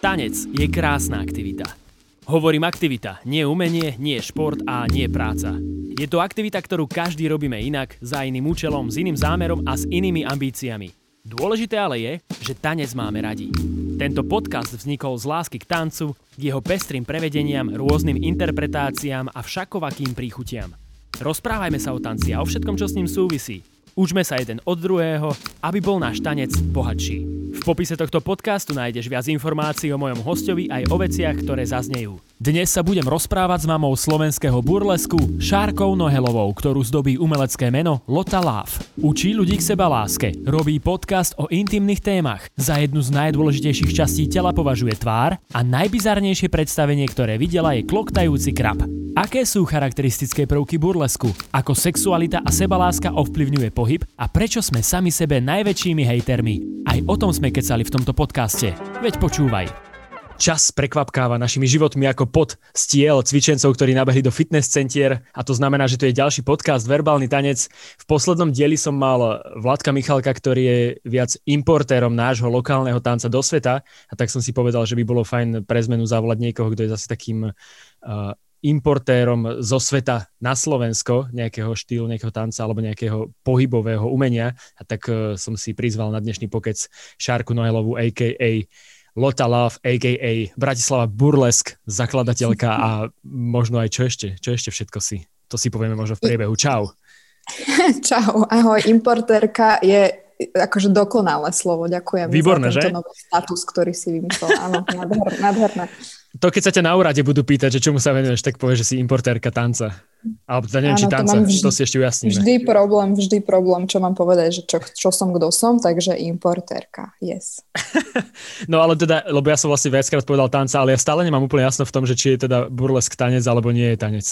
Tanec je krásna aktivita. Hovorím aktivita, nie umenie, nie šport a nie práca. Je to aktivita, ktorú každý robíme inak, za iným účelom, s iným zámerom a s inými ambíciami. Dôležité ale je, že tanec máme radi. Tento podcast vznikol z lásky k tancu, k jeho pestrým prevedeniam, rôznym interpretáciám a všakovakým príchutiam. Rozprávajme sa o tanci a o všetkom, čo s ním súvisí. Učme sa jeden od druhého, aby bol náš tanec bohatší. V popise tohto podcastu nájdeš viac informácií o mojom hostovi aj o veciach, ktoré zaznejú. Dnes sa budem rozprávať s mamou slovenského burlesku Šárkou Nohelovou, ktorú zdobí umelecké meno Lota Love. Učí ľudí k seba láske, robí podcast o intimných témach, za jednu z najdôležitejších častí tela považuje tvár a najbizarnejšie predstavenie, ktoré videla je kloktajúci krab. Aké sú charakteristické prvky burlesku? Ako sexualita a sebaláska ovplyvňuje pohyb? A prečo sme sami sebe najväčšími hejtermi? Aj o tom sme kecali v tomto podcaste. Veď počúvaj. Čas prekvapkáva našimi životmi ako pod stiel cvičencov, ktorí nabehli do fitness centier a to znamená, že to je ďalší podcast Verbálny tanec. V poslednom dieli som mal Vládka Michalka, ktorý je viac importérom nášho lokálneho tanca do sveta a tak som si povedal, že by bolo fajn pre zmenu zavolať niekoho, kto je zase takým uh, importérom zo sveta na Slovensko nejakého štýlu, nejakého tanca alebo nejakého pohybového umenia a tak uh, som si prizval na dnešný pokec Šárku Noelovú a.k.a. Lota Love, a.k.a. Bratislava Burlesk, zakladateľka a možno aj čo ešte, čo ešte všetko si. To si povieme možno v priebehu. Čau. Čau, ahoj, importérka je akože dokonalé slovo, ďakujem Výborné, za tento že? nový status, ktorý si vymyslel. Áno, nádherné. nádherné to keď sa ťa na úrade budú pýtať, že čomu sa venuješ, tak povieš, že si importérka tanca. Alebo teda neviem, Áno, či tanca, to, vždy, to si ešte ujasníme. Vždy problém, vždy problém, čo mám povedať, že čo, čo som, kto som, takže importérka, yes. no ale teda, lebo ja som vlastne viackrát povedal tanca, ale ja stále nemám úplne jasno v tom, že či je teda burlesk tanec, alebo nie je tanec.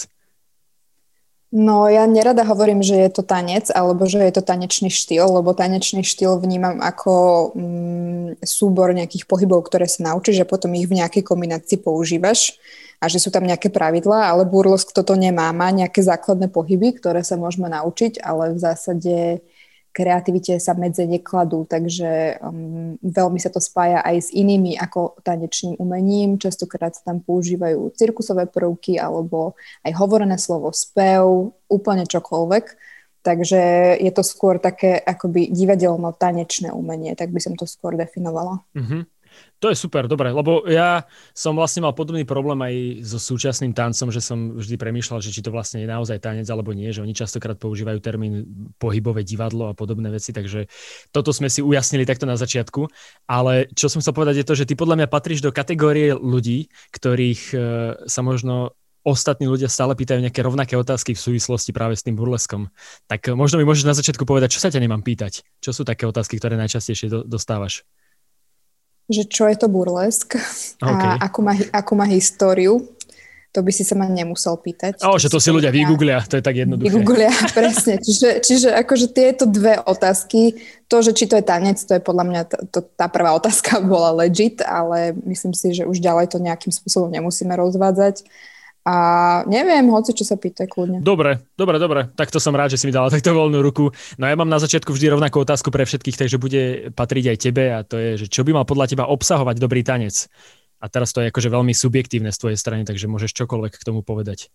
No ja nerada hovorím, že je to tanec alebo že je to tanečný štýl, lebo tanečný štýl vnímam ako mm, súbor nejakých pohybov, ktoré sa naučíš a potom ich v nejakej kombinácii používaš a že sú tam nejaké pravidlá, ale burlesk toto nemá. Má nejaké základné pohyby, ktoré sa môžeme naučiť, ale v zásade kreativite sa medze nekladú, takže um, veľmi sa to spája aj s inými ako tanečným umením. Častokrát sa tam používajú cirkusové prvky alebo aj hovorené slovo spev, úplne čokoľvek. Takže je to skôr také akoby divadelno-tanečné umenie, tak by som to skôr definovala. Mm-hmm. To je super, dobre, lebo ja som vlastne mal podobný problém aj so súčasným tancom, že som vždy premýšľal, že či to vlastne je naozaj tanec alebo nie, že oni častokrát používajú termín pohybové divadlo a podobné veci, takže toto sme si ujasnili takto na začiatku. Ale čo som chcel povedať je to, že ty podľa mňa patríš do kategórie ľudí, ktorých e, sa možno ostatní ľudia stále pýtajú nejaké rovnaké otázky v súvislosti práve s tým burleskom. Tak možno mi môžeš na začiatku povedať, čo sa ťa nemám pýtať? Čo sú také otázky, ktoré najčastejšie dostávaš? Že čo je to burlesk okay. a akú má, akú má históriu. To by si sa ma nemusel pýtať. O, že to si ľudia vygooglia, to je tak jednoduché. Vygooglia, presne. Čiže, čiže akože tieto dve otázky, to, že či to je tanec, to je podľa mňa, t- to, tá prvá otázka bola legit, ale myslím si, že už ďalej to nejakým spôsobom nemusíme rozvádzať. A neviem, hoci čo sa pýta kľudne. Dobre, dobre, dobre. Tak to som rád, že si mi dala takto voľnú ruku. No ja mám na začiatku vždy rovnakú otázku pre všetkých, takže bude patriť aj tebe a to je, že čo by mal podľa teba obsahovať dobrý tanec? A teraz to je akože veľmi subjektívne z tvojej strany, takže môžeš čokoľvek k tomu povedať.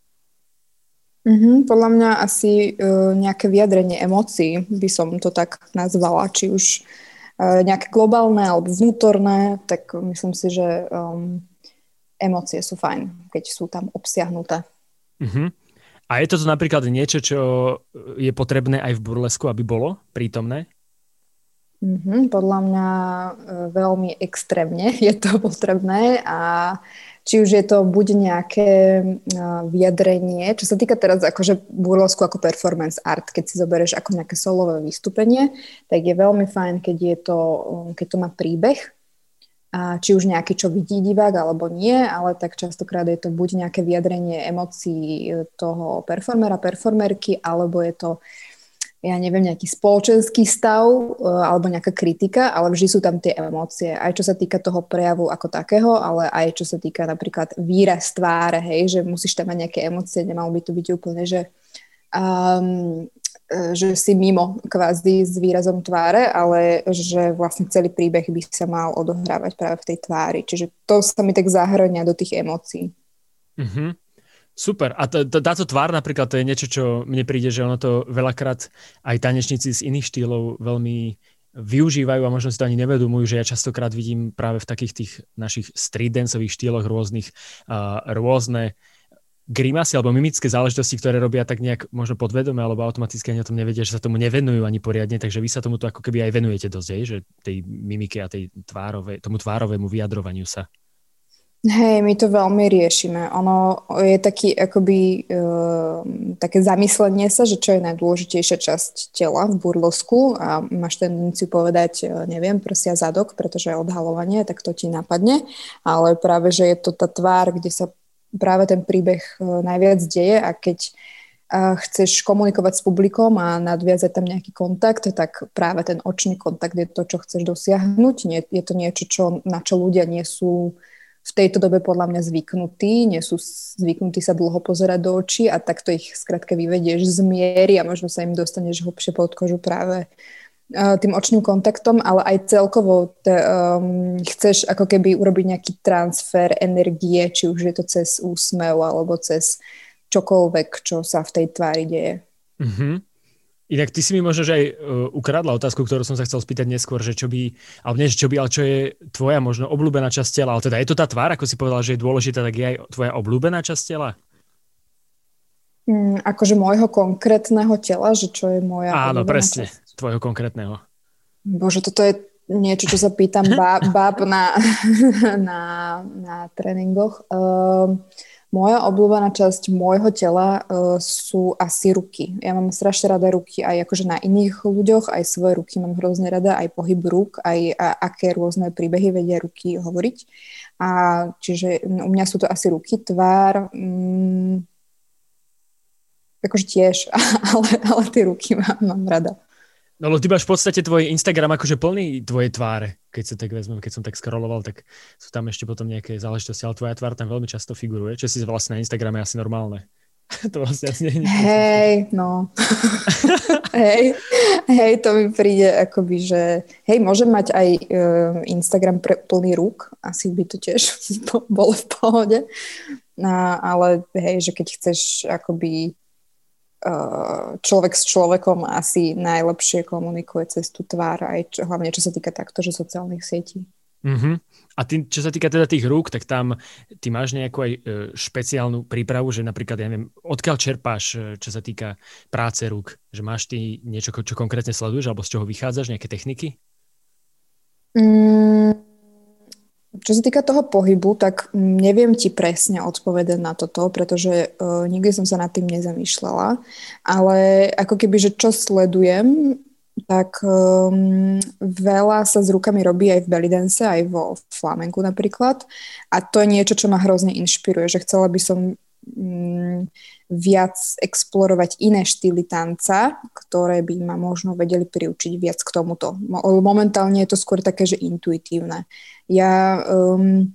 Mm-hmm, podľa mňa asi uh, nejaké vyjadrenie emócií by som to tak nazvala, či už uh, nejaké globálne alebo vnútorné, tak myslím si, že um, emócie sú fajn, keď sú tam obsiahnuté. Uh-huh. A je toto napríklad niečo, čo je potrebné aj v burlesku, aby bolo prítomné? Mm-hmm, podľa mňa e, veľmi extrémne je to potrebné a či už je to buď nejaké e, vyjadrenie, čo sa týka teraz akože burlesku ako performance art, keď si zoberieš ako nejaké solové vystúpenie, tak je veľmi fajn, keď, je to, keď to má príbeh, či už nejaký, čo vidí divák alebo nie, ale tak častokrát je to buď nejaké vyjadrenie emócií e, toho performera, performerky, alebo je to, ja neviem, nejaký spoločenský stav e, alebo nejaká kritika, ale vždy sú tam tie emócie. Aj čo sa týka toho prejavu ako takého, ale aj čo sa týka napríklad výraz tváre, hej, že musíš tam mať nejaké emócie, nemalo by to byť úplne, že um, že si mimo kvázi s výrazom tváre, ale že vlastne celý príbeh by sa mal odohrávať práve v tej tvári. Čiže to sa mi tak zahrania do tých emócií. Mm-hmm. Super. A t- t- táto tvár napríklad, to je niečo, čo mne príde, že ono to veľakrát aj tanečníci z iných štýlov veľmi využívajú a možno si to ani nevedomujú, že ja častokrát vidím práve v takých tých našich street danceových štýloch rôznych, uh, rôzne grimasy alebo mimické záležitosti, ktoré robia tak nejak možno podvedome alebo automaticky ani o tom nevedia, že sa tomu nevenujú ani poriadne, takže vy sa tomu to ako keby aj venujete dosť, že tej mimike a tej tvárove, tomu tvárovému vyjadrovaniu sa. Hej, my to veľmi riešime. Ono je taký akoby e, také zamyslenie sa, že čo je najdôležitejšia časť tela v burlosku a máš tendenciu povedať, e, neviem, prsia zadok, pretože odhalovanie, tak to ti napadne, ale práve, že je to tá tvár, kde sa práve ten príbeh e, najviac deje a keď a chceš komunikovať s publikom a nadviazať tam nejaký kontakt, tak práve ten očný kontakt je to, čo chceš dosiahnuť. Nie, je to niečo, čo, na čo ľudia nie sú v tejto dobe podľa mňa zvyknutí, nie sú zvyknutí sa dlho pozerať do očí a takto ich skrátka vyvedieš z miery a možno sa im dostaneš hlbšie pod kožu práve tým očným kontaktom, ale aj celkovo te, um, chceš ako keby urobiť nejaký transfer energie, či už je to cez úsmev alebo cez čokoľvek, čo sa v tej tvári deje. Mm-hmm. Inak ty si mi možno že aj uh, ukradla otázku, ktorú som sa chcel spýtať neskôr, že čo by, alebo nie, že čo by, ale čo je tvoja možno obľúbená časť tela, ale teda je to tá tvár, ako si povedala, že je dôležitá, tak je aj tvoja obľúbená časť tela? Mm, akože môjho konkrétneho tela, že čo je moja Áno, presne, časť. Tvojho konkrétneho. Bože, toto je niečo, čo sa pýtam báb, báb na, na, na tréningoch. Uh, moja obľúbená časť môjho tela uh, sú asi ruky. Ja mám strašne rada ruky aj akože na iných ľuďoch, aj svoje ruky mám hrozne rada, aj pohyb rúk, aj a, aké rôzne príbehy vedia ruky hovoriť. A čiže no, u mňa sú to asi ruky, tvár, mm, akože tiež, ale, ale tie ruky mám, mám rada. No lebo ty máš v podstate tvoj Instagram akože plný tvoje tváre, keď sa tak vezmem, keď som tak scrolloval, tak sú tam ešte potom nejaké záležitosti, ale tvoja tvár tam veľmi často figuruje, čo si vlastne na Instagrame asi normálne. to vlastne asi nie je Hej, no. hej, hej, to mi príde akoby, že hej, môžem mať aj uh, Instagram pre, plný rúk, asi by to tiež bolo v pohode, no, ale hej, že keď chceš akoby človek s človekom asi najlepšie komunikuje cez tú tvár, aj čo, hlavne čo sa týka takto, že sociálnych sietí. Uh-huh. A ty, čo sa týka teda tých rúk, tak tam ty máš nejakú aj e, špeciálnu prípravu, že napríklad, ja neviem, odkiaľ čerpáš, e, čo sa týka práce rúk? Že máš ty niečo, čo konkrétne sleduješ, alebo z čoho vychádzaš, nejaké techniky? Mm, čo sa týka toho pohybu, tak neviem ti presne odpovedať na toto, pretože uh, nikdy som sa nad tým nezamýšľala, ale ako keby, že čo sledujem, tak um, veľa sa s rukami robí aj v belly dance, aj vo flamenku napríklad. A to je niečo, čo ma hrozne inšpiruje, že chcela by som viac explorovať iné štýly tanca, ktoré by ma možno vedeli priučiť viac k tomuto. Momentálne je to skôr také, že intuitívne. Ja um,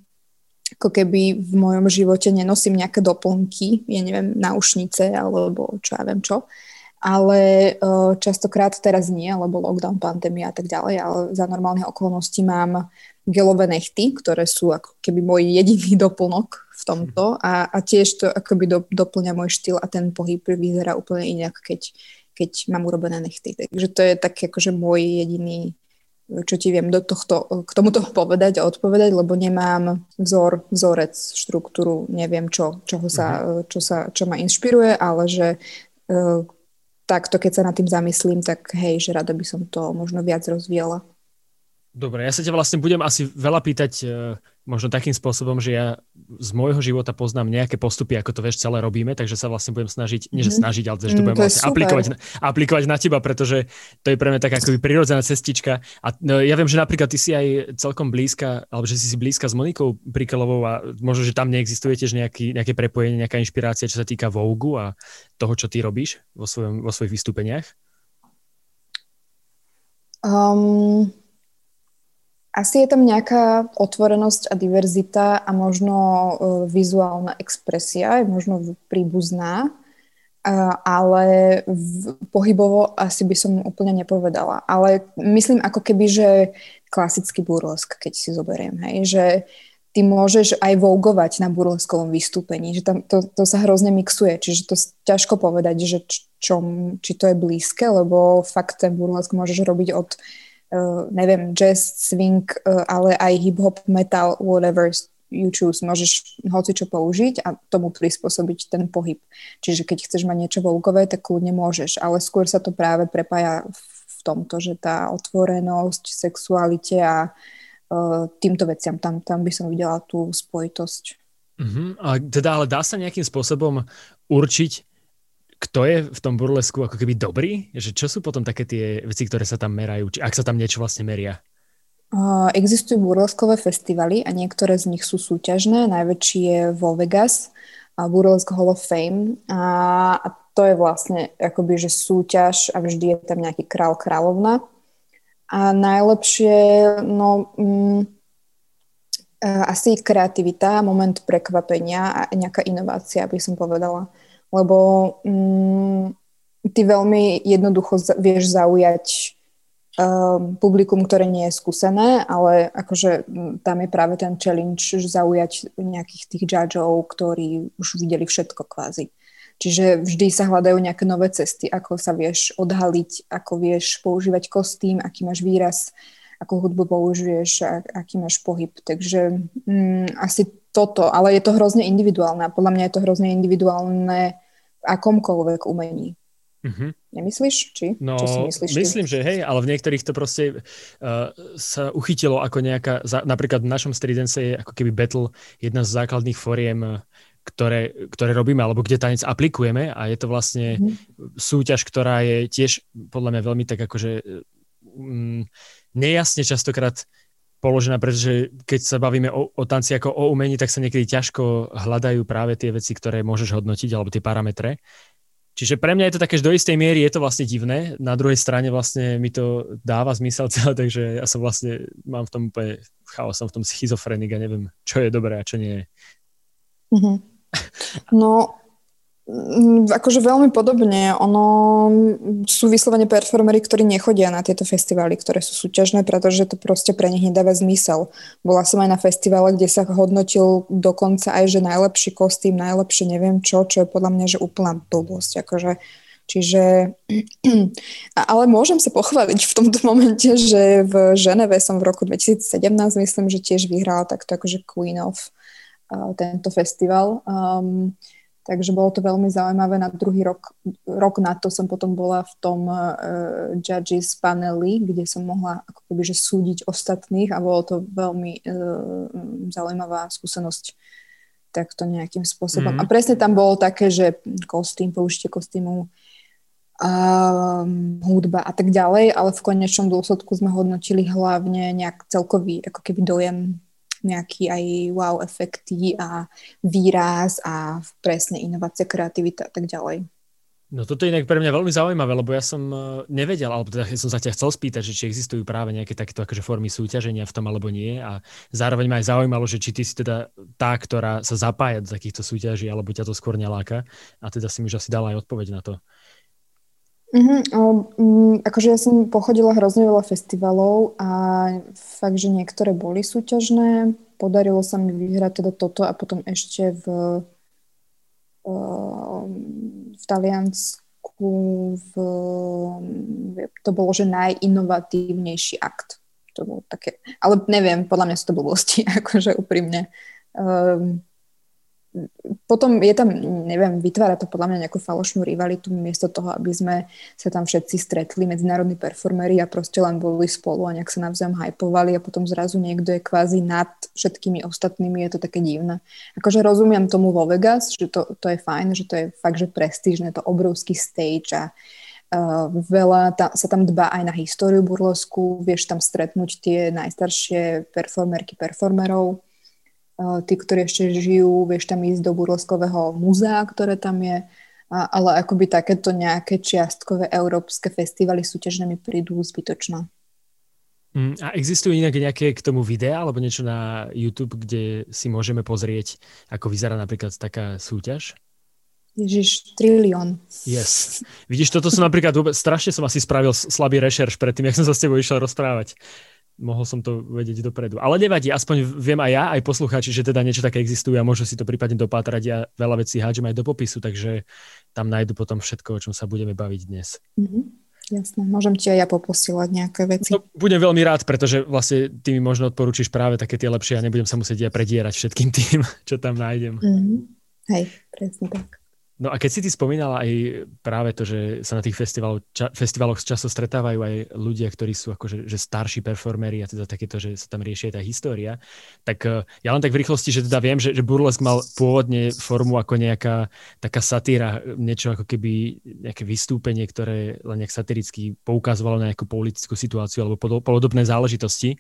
ako keby v mojom živote nenosím nejaké doplnky, ja neviem, náušnice alebo čo ja viem čo, ale uh, častokrát teraz nie, lebo lockdown, pandémia a tak ďalej, ale za normálnych okolností mám gelové nechty, ktoré sú ako keby môj jediný doplnok v tomto a, a tiež to akoby do, doplňa môj štýl a ten pohyb vyzerá úplne inak, keď, keď mám urobené nechty. Takže to je tak akože môj jediný čo ti viem do tohto, k tomuto povedať a odpovedať, lebo nemám vzor, vzorec, štruktúru, neviem čo, čoho sa, mhm. čo, sa, čo ma inšpiruje, ale že uh, takto, keď sa nad tým zamyslím, tak hej, že rada by som to možno viac rozvíjala. Dobre, ja sa ťa vlastne budem asi veľa pýtať uh, možno takým spôsobom, že ja z môjho života poznám nejaké postupy, ako to vieš celé robíme, takže sa vlastne budem snažiť, nie že mhm. snažiť, ale že to mm, budem to vlastne aplikovať, aplikovať na teba, pretože to je pre mňa taká akoby prirodzená cestička. A no, ja viem, že napríklad ty si aj celkom blízka, alebo že si si blízka s Monikou Prikelovou a možno, že tam neexistuje tiež nejaký, nejaké prepojenie, nejaká inšpirácia, čo sa týka Vogue a toho, čo ty robíš vo, svojom, vo svojich vystúpeniach? Um, asi je tam nejaká otvorenosť a diverzita a možno uh, vizuálna expresia, je možno príbuzná, ale v, pohybovo asi by som úplne nepovedala. Ale myslím ako keby, že klasický burlesk, keď si zoberiem, hej, že ty môžeš aj vogovať na burleskovom vystúpení, že tam to, to sa hrozne mixuje, čiže to ťažko povedať, že čo, či to je blízke, lebo fakt ten burlesk môžeš robiť od neviem, jazz, swing, uh, ale aj hip-hop, metal, whatever, you choose. Môžeš hoci čo použiť a tomu prispôsobiť ten pohyb. Čiže keď chceš mať niečo volkové, tak kľudne môžeš, ale skôr sa to práve prepája v tomto, že tá otvorenosť, sexualite a uh, týmto veciam, tam, tam by som videla tú spojitosť. Uh-huh. A teda ale dá sa nejakým spôsobom určiť, kto je v tom burlesku ako keby dobrý? Že čo sú potom také tie veci, ktoré sa tam merajú? Či ak sa tam niečo vlastne meria? Existujú burleskové festivaly a niektoré z nich sú súťažné. Najväčší je vo Vegas, Burlesk Hall of Fame. A, a to je vlastne akoby, že súťaž a vždy je tam nejaký král, kráľovna. A najlepšie, no, mm, asi kreativita, moment prekvapenia a nejaká inovácia, by som povedala. Lebo mm, ty veľmi jednoducho vieš zaujať um, publikum, ktoré nie je skúsené, ale akože tam je práve ten challenge zaujať nejakých tých judgeov, ktorí už videli všetko kvázi. Čiže vždy sa hľadajú nejaké nové cesty, ako sa vieš odhaliť, ako vieš používať kostým, aký máš výraz, ako hudbu použiješ, aký máš pohyb. Takže mm, asi toto, ale je to hrozne individuálne a podľa mňa je to hrozne individuálne v akomkoľvek umení. Uh-huh. Nemyslíš? Či? No, Čo si myslíš myslím, ty? že hej, ale v niektorých to proste uh, sa uchytilo ako nejaká, za, napríklad v našom stridense je ako keby battle jedna z základných foriem, ktoré, ktoré robíme, alebo kde tanec aplikujeme a je to vlastne mm. súťaž, ktorá je tiež podľa mňa veľmi tak akože um, nejasne častokrát položená, pretože keď sa bavíme o, o tanci ako o umení, tak sa niekedy ťažko hľadajú práve tie veci, ktoré môžeš hodnotiť, alebo tie parametre. Čiže pre mňa je to také, že do istej miery je to vlastne divné. Na druhej strane vlastne mi to dáva zmysel celé, takže ja som vlastne, mám v tom úplne chaos, som v tom schizofrenik a neviem, čo je dobré a čo nie je. Mm-hmm. No, akože veľmi podobne. Ono sú vyslovene performery, ktorí nechodia na tieto festivály, ktoré sú súťažné, pretože to proste pre nich nedáva zmysel. Bola som aj na festivale, kde sa hodnotil dokonca aj, že najlepší kostým, najlepšie neviem čo, čo je podľa mňa, že úplná blbosť. Akože, čiže, ale môžem sa pochváliť v tomto momente, že v Ženeve som v roku 2017, myslím, že tiež vyhrala takto akože Queen of uh, tento festival. Um, Takže bolo to veľmi zaujímavé. Na druhý rok, rok na to som potom bola v tom uh, judges paneli, kde som mohla ako keby, že súdiť ostatných a bolo to veľmi uh, zaujímavá skúsenosť takto nejakým spôsobom. Mm. A presne tam bolo také, že kostým, použitie kostýmu, um, hudba a tak ďalej, ale v konečnom dôsledku sme hodnotili hlavne nejak celkový ako keby dojem nejaký aj wow efekty a výraz a presne inovácia, kreativita a tak ďalej. No toto je inak pre mňa veľmi zaujímavé, lebo ja som e, nevedel, alebo teda som sa ťa chcel spýtať, že či existujú práve nejaké takéto akože formy súťaženia v tom alebo nie a zároveň ma aj zaujímalo, že či ty si teda tá, ktorá sa zapája do takýchto súťaží, alebo ťa to skôr neláka a teda si mi už asi dala aj odpoveď na to. Mm-hmm, um, akože ja som pochodila hrozne veľa festivalov a fakt, že niektoré boli súťažné. Podarilo sa mi vyhrať teda toto a potom ešte v, v Taliansku v, to bolo, že najinovatívnejší akt. To bolo také, ale neviem, podľa mňa sú to blbosti, akože úprimne. Um, potom je tam, neviem, vytvára to podľa mňa nejakú falošnú rivalitu miesto toho, aby sme sa tam všetci stretli, medzinárodní performery a proste len boli spolu a nejak sa navzájom hypovali a potom zrazu niekto je kvázi nad všetkými ostatnými, je to také divné. Akože rozumiem tomu vo Vegas, že to, to je fajn, že to je fakt, že prestížne, to obrovský stage a Uh, veľa ta, sa tam dbá aj na históriu burlesku, vieš tam stretnúť tie najstaršie performerky, performerov, tí, ktorí ešte žijú, vieš tam ísť do burleskového múzea, ktoré tam je, a, ale akoby takéto nejaké čiastkové európske festivaly súťažné mi prídu zbytočné. Mm, a existujú inak nejaké k tomu videa alebo niečo na YouTube, kde si môžeme pozrieť, ako vyzerá napríklad taká súťaž? Ježiš, trilión. Yes. Vidíš, toto som napríklad vôbec, strašne som asi spravil slabý rešerš predtým, jak som sa s tebou išiel rozprávať. Mohol som to vedieť dopredu. Ale nevadí, aspoň viem aj ja, aj poslucháči, že teda niečo také existuje a môžu si to prípadne dopátrať. Ja veľa vecí hádžem aj do popisu, takže tam nájdu potom všetko, o čom sa budeme baviť dnes. Mm-hmm. Jasné, môžem ti aj ja poposielať nejaké veci. No, budem veľmi rád, pretože vlastne ty mi možno odporúčiš práve také tie lepšie a nebudem sa musieť ja predierať všetkým tým, čo tam nájdem. Mm-hmm. Hej, presne tak. No a keď si ty spomínala aj práve to, že sa na tých festivaloch, ča, festivaloch často stretávajú aj ľudia, ktorí sú akože že starší performery a teda takéto, že sa tam riešia tá história, tak uh, ja len tak v rýchlosti, že teda viem, že, že Burlesk mal pôvodne formu ako nejaká taká satíra, niečo ako keby nejaké vystúpenie, ktoré len nejak satiricky poukazovalo na nejakú politickú situáciu alebo podobné záležitosti.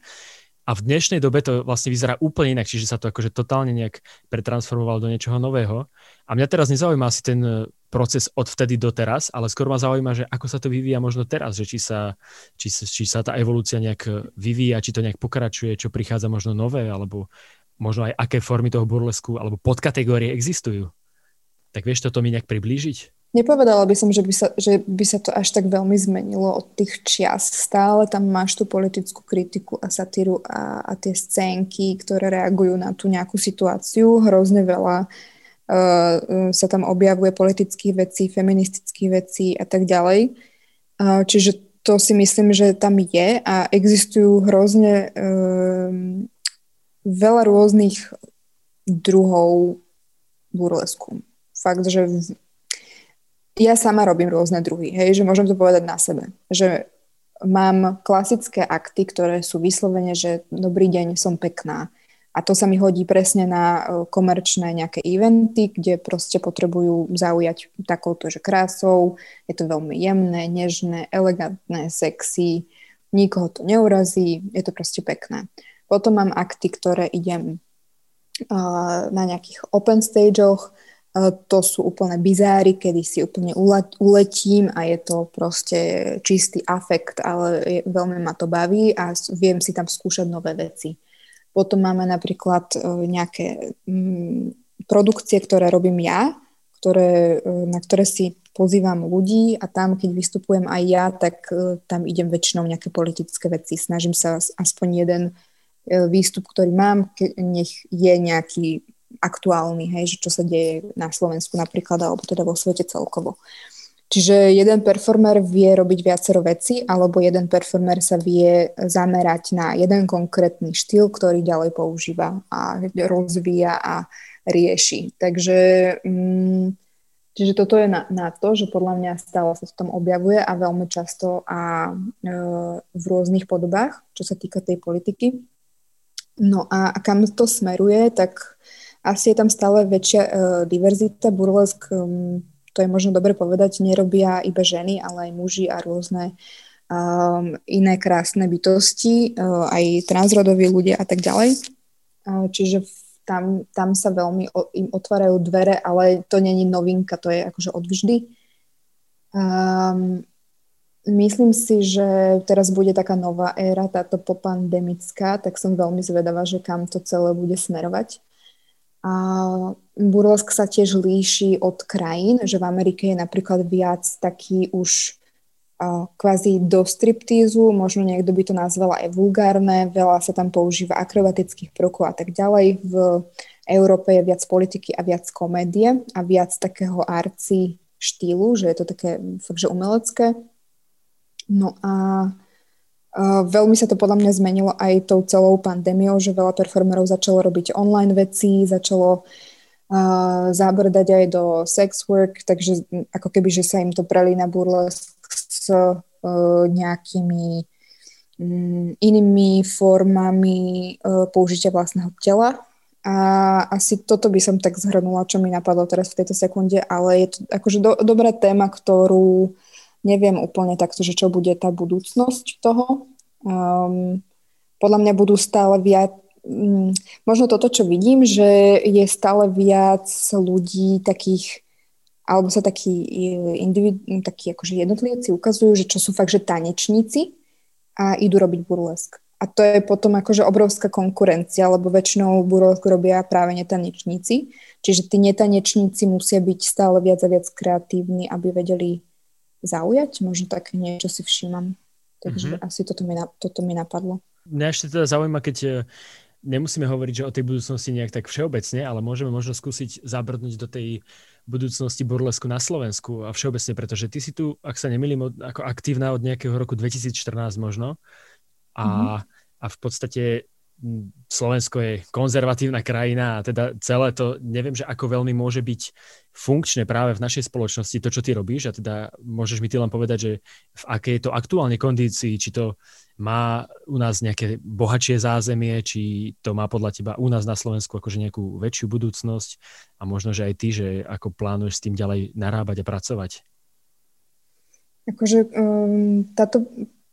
A v dnešnej dobe to vlastne vyzerá úplne inak, čiže sa to akože totálne nejak pretransformovalo do niečoho nového. A mňa teraz nezaujíma asi ten e, proces od vtedy do teraz, ale skôr ma zaujíma, že ako sa to vyvíja možno teraz, že či sa, či, či sa tá evolúcia nejak e, vyvíja, či to nejak pokračuje, čo prichádza možno nové, alebo možno aj aké formy toho burlesku alebo podkategórie existujú. Tak vieš toto mi nejak priblížiť? Nepovedala by som, že by, sa, že by sa to až tak veľmi zmenilo od tých čias. Stále tam máš tú politickú kritiku a satíru a, a tie scénky, ktoré reagujú na tú nejakú situáciu. Hrozne veľa uh, sa tam objavuje politických vecí, feministických vecí a tak ďalej. Uh, čiže to si myslím, že tam je a existujú hrozne uh, veľa rôznych druhov burlesku. Fakt, že ja sama robím rôzne druhy, hej, že môžem to povedať na sebe, že mám klasické akty, ktoré sú vyslovene, že dobrý deň, som pekná. A to sa mi hodí presne na e, komerčné nejaké eventy, kde proste potrebujú zaujať takouto, že krásou. Je to veľmi jemné, nežné, elegantné, sexy, nikoho to neurazí, je to proste pekné. Potom mám akty, ktoré idem na nejakých open stageoch, to sú úplne bizáry, kedy si úplne uletím a je to proste čistý afekt, ale je, veľmi ma to baví a viem si tam skúšať nové veci. Potom máme napríklad e, nejaké mm, produkcie, ktoré robím ja, ktoré, e, na ktoré si pozývam ľudí a tam, keď vystupujem aj ja, tak e, tam idem väčšinou nejaké politické veci. Snažím sa aspoň jeden výstup, ktorý mám, nech je nejaký aktuálny, hej, že čo sa deje na Slovensku napríklad, alebo teda vo svete celkovo. Čiže jeden performer vie robiť viacero veci, alebo jeden performer sa vie zamerať na jeden konkrétny štýl, ktorý ďalej používa a rozvíja a rieši. Takže mm, čiže toto je na, na to, že podľa mňa stále sa to tam objavuje a veľmi často a e, v rôznych podobách, čo sa týka tej politiky. No a, a kam to smeruje, tak asi je tam stále väčšia uh, diverzita. Burlesk, um, to je možno dobre povedať, nerobia iba ženy, ale aj muži a rôzne um, iné krásne bytosti, uh, aj transrodoví ľudia a tak ďalej. Uh, čiže tam, tam sa veľmi o, im otvárajú dvere, ale to není novinka, to je akože odvždy. Um, myslím si, že teraz bude taká nová éra, táto popandemická, tak som veľmi zvedavá, že kam to celé bude smerovať. A burlesk sa tiež líši od krajín, že v Amerike je napríklad viac taký už kvázi do striptízu, možno niekto by to nazval aj vulgárne, veľa sa tam používa akrobatických prvkov a tak ďalej. V Európe je viac politiky a viac komédie a viac takého arci štýlu, že je to také fakt, že umelecké. No a veľmi sa to podľa mňa zmenilo aj tou celou pandémiou, že veľa performerov začalo robiť online veci, začalo uh, zabrdať aj do sex work, takže ako keby, že sa im to prelína burlesk s uh, nejakými um, inými formami použitia vlastného tela. A asi toto by som tak zhrnula, čo mi napadlo teraz v tejto sekunde, ale je to akože do, dobrá téma, ktorú Neviem úplne takto, že čo bude tá budúcnosť toho. Um, podľa mňa budú stále viac, um, možno toto, čo vidím, že je stále viac ľudí takých, alebo sa takí, individu, takí akože jednotlivci ukazujú, že čo sú fakt, že tanečníci a idú robiť burlesk. a to je potom akože obrovská konkurencia, lebo väčšinou burlesku robia práve netanečníci. Čiže tí netanečníci musia byť stále viac a viac kreatívni, aby vedeli zaujať. Možno tak niečo si všímam. Takže mm-hmm. asi toto mi, toto mi napadlo. Mňa ešte teda zaujíma, keď e, nemusíme hovoriť, že o tej budúcnosti nejak tak všeobecne, ale môžeme možno skúsiť zabrdnúť do tej budúcnosti burlesku na Slovensku a všeobecne, pretože ty si tu, ak sa nemýlim, ako aktívna od nejakého roku 2014 možno. A, mm-hmm. a v podstate Slovensko je konzervatívna krajina a teda celé to, neviem, že ako veľmi môže byť funkčné práve v našej spoločnosti to, čo ty robíš a teda môžeš mi ty len povedať, že v akej je to aktuálne kondícii, či to má u nás nejaké bohatšie zázemie, či to má podľa teba u nás na Slovensku akože nejakú väčšiu budúcnosť a možno, že aj ty, že ako plánuješ s tým ďalej narábať a pracovať? Akože um, táto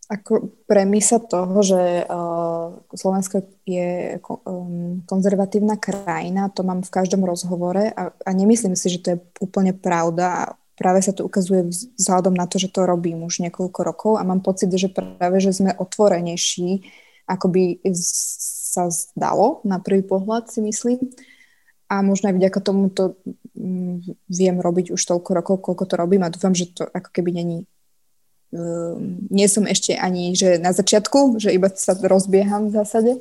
ako premisa toho, že uh, Slovensko je um, konzervatívna krajina, to mám v každom rozhovore a, a nemyslím si, že to je úplne pravda a práve sa to ukazuje vzhľadom na to, že to robím už niekoľko rokov a mám pocit, že práve, že sme otvorenejší, ako by sa zdalo na prvý pohľad, si myslím. A možno aj vďaka tomu to um, viem robiť už toľko rokov, koľko to robím a dúfam, že to ako keby není nie som ešte ani že na začiatku, že iba sa rozbieham v zásade.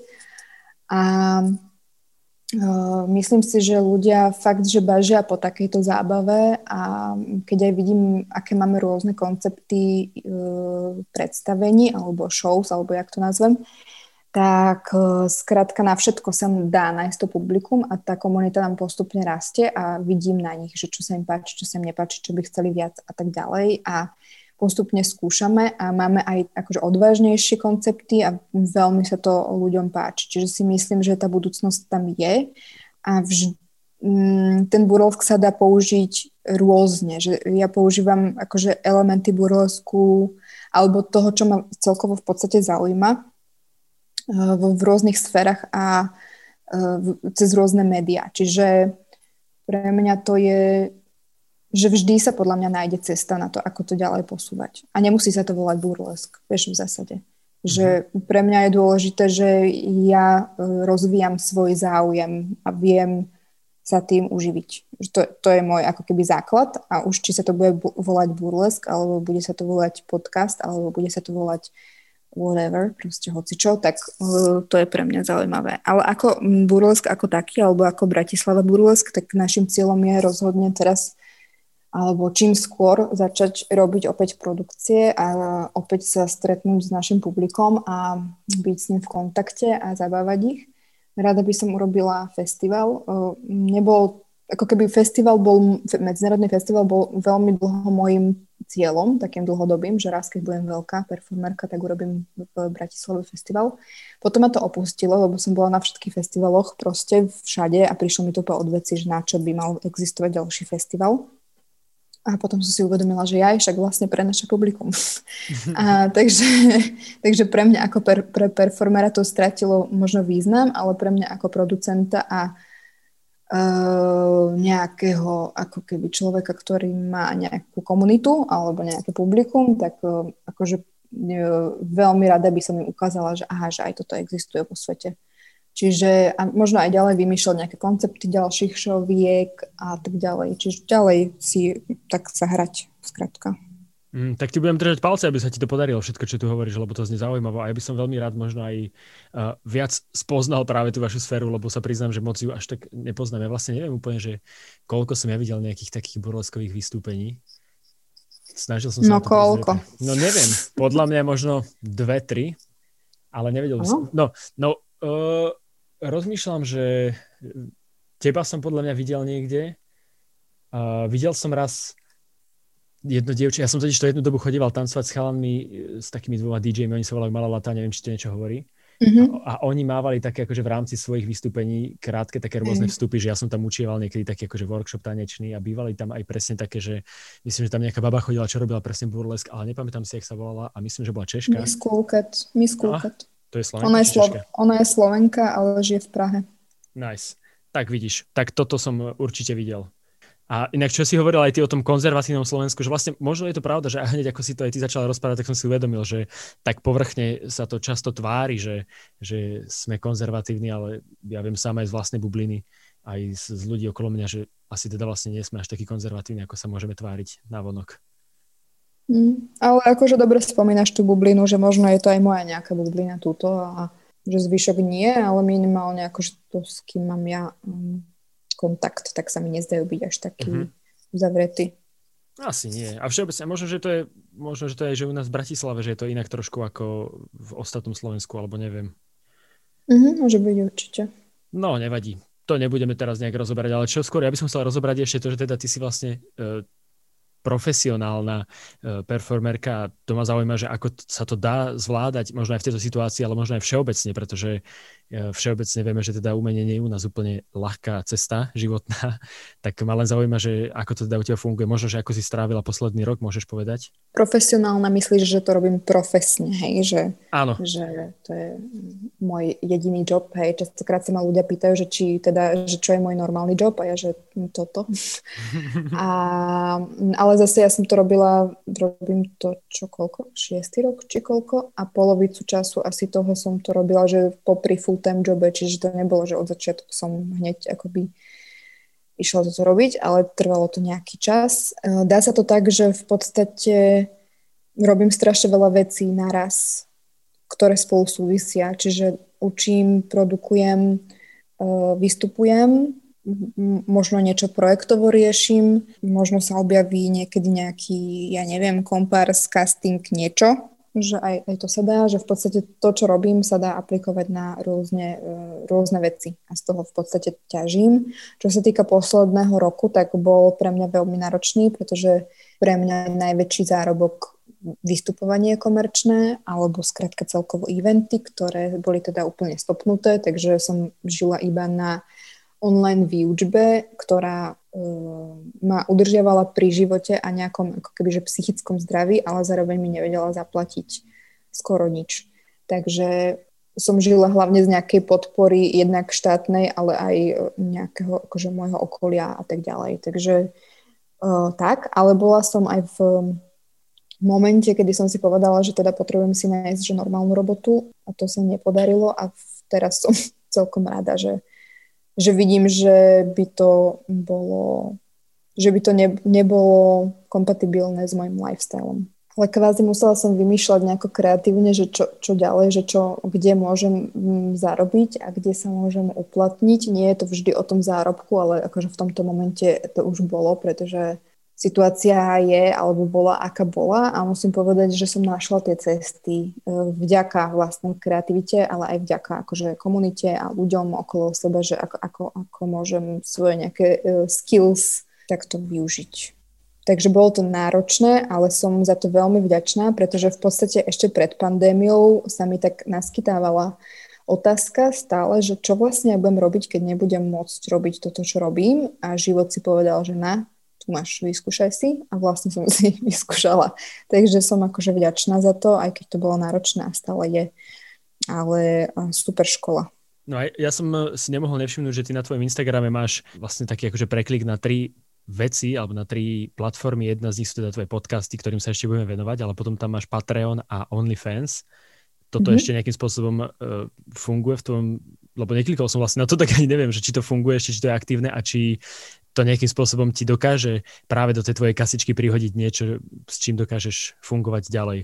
A uh, myslím si, že ľudia fakt, že bažia po takejto zábave a keď aj vidím, aké máme rôzne koncepty uh, predstavení alebo shows, alebo jak to nazvem, tak uh, skrátka na všetko sa dá nájsť to publikum a tá komunita nám postupne rastie a vidím na nich, že čo sa im páči, čo sa im nepáči, čo by chceli viac a tak ďalej. A postupne skúšame a máme aj akože odvážnejšie koncepty a veľmi sa to ľuďom páči. Čiže si myslím, že tá budúcnosť tam je a vž- mm, ten burlesk sa dá použiť rôzne. Že ja používam akože elementy burlesku alebo toho, čo ma celkovo v podstate zaujíma uh, v, rôznych sférach a uh, cez rôzne médiá. Čiže pre mňa to je že vždy sa podľa mňa nájde cesta na to, ako to ďalej posúvať. A nemusí sa to volať burlesk, vieš, v zásade. Že mhm. pre mňa je dôležité, že ja e, rozvíjam svoj záujem a viem sa tým uživiť. To, to je môj ako keby základ a už či sa to bude volať burlesk, alebo bude sa to volať podcast, alebo bude sa to volať whatever, proste hocičo, tak uh, to je pre mňa zaujímavé. Ale ako burlesk ako taký, alebo ako Bratislava burlesk, tak našim cieľom je rozhodne teraz alebo čím skôr začať robiť opäť produkcie a opäť sa stretnúť s našim publikom a byť s ním v kontakte a zabávať ich. Rada by som urobila festival. Nebol, ako keby festival bol, medzinárodný festival bol veľmi dlho môjim cieľom, takým dlhodobým, že raz, keď budem veľká performerka, tak urobím v Bratislave festival. Potom ma to opustilo, lebo som bola na všetkých festivaloch, proste všade a prišlo mi to po odveci, že na čo by mal existovať ďalší festival. A potom som si uvedomila, že ja však vlastne pre naše publikum. a, takže, takže pre mňa ako per, pre performera to stratilo možno význam, ale pre mňa ako producenta a uh, nejakého ako keby človeka, ktorý má nejakú komunitu alebo nejaké publikum, tak uh, akože uh, veľmi rada by som im ukázala, že aha, že aj toto existuje vo svete. Čiže a možno aj ďalej vymýšľať nejaké koncepty ďalších šoviek a tak ďalej. Čiže ďalej si tak sa hrať, skrátka. Mm, tak ti budem držať palce, aby sa ti to podarilo, všetko, čo tu hovoríš, lebo to znie zaujímavé. A ja by som veľmi rád možno aj uh, viac spoznal práve tú vašu sféru, lebo sa priznám, že moc ju až tak nepoznám. Ja vlastne neviem úplne, že koľko som ja videl nejakých takých burleskových vystúpení. Snažil som sa... No koľko? No neviem, podľa mňa možno dve, tri, ale nevedel by som. No, no uh, rozmýšľam, že teba som podľa mňa videl niekde. Uh, videl som raz jedno dievča, ja som totiž to jednu dobu chodíval tancovať s chalanmi, s takými dvoma DJmi, oni sa volajú Malá Lata, neviem, či to niečo hovorí. Mm-hmm. A, a oni mávali také akože v rámci svojich vystúpení krátke také rôzne mm. vstupy, že ja som tam učieval niekedy taký akože workshop tanečný a bývali tam aj presne také, že myslím, že tam nejaká baba chodila, čo robila presne burlesk, ale nepamätám si, jak sa volala a myslím, že bola Češka. Miss Coolcat. Miss Coolcat. To je Slovenka? Ona je, Slo- ona je Slovenka, ale žije v Prahe. Nice. Tak vidíš, tak toto som určite videl. A inak, čo si hovoril aj ty o tom konzervatívnom Slovensku, že vlastne možno je to pravda, že hneď ako si to aj ty začala rozprávať, tak som si uvedomil, že tak povrchne sa to často tvári, že, že sme konzervatívni, ale ja viem sám aj z vlastnej bubliny, aj z, z ľudí okolo mňa, že asi teda vlastne nie sme až takí konzervatívni, ako sa môžeme tváriť na vonok. Mm, ale akože dobre spomínaš tú bublinu, že možno je to aj moja nejaká bublina túto a že zvyšok nie, ale minimálne akože to, s kým mám ja um, kontakt, tak sa mi nezdajú byť až taký uh-huh. uzavretý. Asi nie. A všeobecne, možno, že to je, možno, že to je, že u nás v Bratislave, že je to inak trošku ako v ostatnom Slovensku, alebo neviem. Uh-huh, môže byť určite. No, nevadí. To nebudeme teraz nejak rozoberať, ale čo skôr, ja by som chcel rozobrať ešte to, že teda ty si vlastne uh, profesionálna e, performerka. To ma zaujíma, že ako sa to dá zvládať, možno aj v tejto situácii, ale možno aj všeobecne, pretože všeobecne vieme, že teda umenie nie je u nás úplne ľahká cesta životná. Tak ma len zaujíma, že ako to teda u teba funguje. Možno, že ako si strávila posledný rok, môžeš povedať? Profesionálna myslíš, že to robím profesne, hej? Že, Áno. Že to je môj jediný job, hej? Častokrát sa ma ľudia pýtajú, že či teda, že čo je môj normálny job a ja, že toto. a, ale zase ja som to robila, robím to čo koľko? Šiestý rok či koľko? A polovicu času asi toho som to robila, že popri full-time jobe, čiže to nebolo, že od začiatku som hneď akoby išla toto robiť, ale trvalo to nejaký čas. E, dá sa to tak, že v podstate robím strašne veľa vecí naraz, ktoré spolu súvisia. Čiže učím, produkujem, e, vystupujem možno niečo projektovo riešim, možno sa objaví niekedy nejaký, ja neviem, kompárs, casting, niečo, že aj, aj to sa dá, že v podstate to, čo robím, sa dá aplikovať na rôzne, e, rôzne veci a z toho v podstate ťažím. Čo sa týka posledného roku, tak bol pre mňa veľmi náročný, pretože pre mňa najväčší zárobok vystupovanie komerčné alebo skrátka celkovo eventy, ktoré boli teda úplne stopnuté, takže som žila iba na online výučbe, ktorá ma udržiavala pri živote a nejakom ako kebyže psychickom zdraví, ale zároveň mi nevedela zaplatiť skoro nič. Takže som žila hlavne z nejakej podpory jednak štátnej, ale aj nejakého akože môjho okolia a tak ďalej. Takže uh, tak, ale bola som aj v momente, kedy som si povedala, že teda potrebujem si nájsť že normálnu robotu a to sa nepodarilo a teraz som celkom rada, že že vidím, že by to bolo, že by to ne, nebolo kompatibilné s mojim lifestylom. Ale kvázi musela som vymýšľať nejako kreatívne, že čo, čo ďalej, že čo, kde môžem mm, zarobiť a kde sa môžem uplatniť. Nie je to vždy o tom zárobku, ale akože v tomto momente to už bolo, pretože situácia je alebo bola, aká bola a musím povedať, že som našla tie cesty e, vďaka vlastnej kreativite, ale aj vďaka akože komunite a ľuďom okolo seba, že ako, ako, ako môžem svoje nejaké e, skills takto využiť. Takže bolo to náročné, ale som za to veľmi vďačná, pretože v podstate ešte pred pandémiou sa mi tak naskytávala otázka stále, že čo vlastne ja budem robiť, keď nebudem môcť robiť toto, čo robím a život si povedal, že na, tu máš, vyskúšaj si a vlastne som si vyskúšala. Takže som akože vďačná za to, aj keď to bolo náročné a stále je. Ale super škola. No a ja som e, si nemohol nevšimnúť, že ty na tvojom Instagrame máš vlastne taký akože preklik na tri veci alebo na tri platformy. Jedna z nich sú teda tvoje podcasty, ktorým sa ešte budeme venovať, ale potom tam máš Patreon a OnlyFans. Toto mm-hmm. ešte nejakým spôsobom uh, funguje v tom, lebo neklikol som vlastne na to, tak ani neviem, že či to funguje ešte, či to je aktívne a či to nejakým spôsobom ti dokáže práve do tej tvojej kasičky prihodiť niečo, s čím dokážeš fungovať ďalej?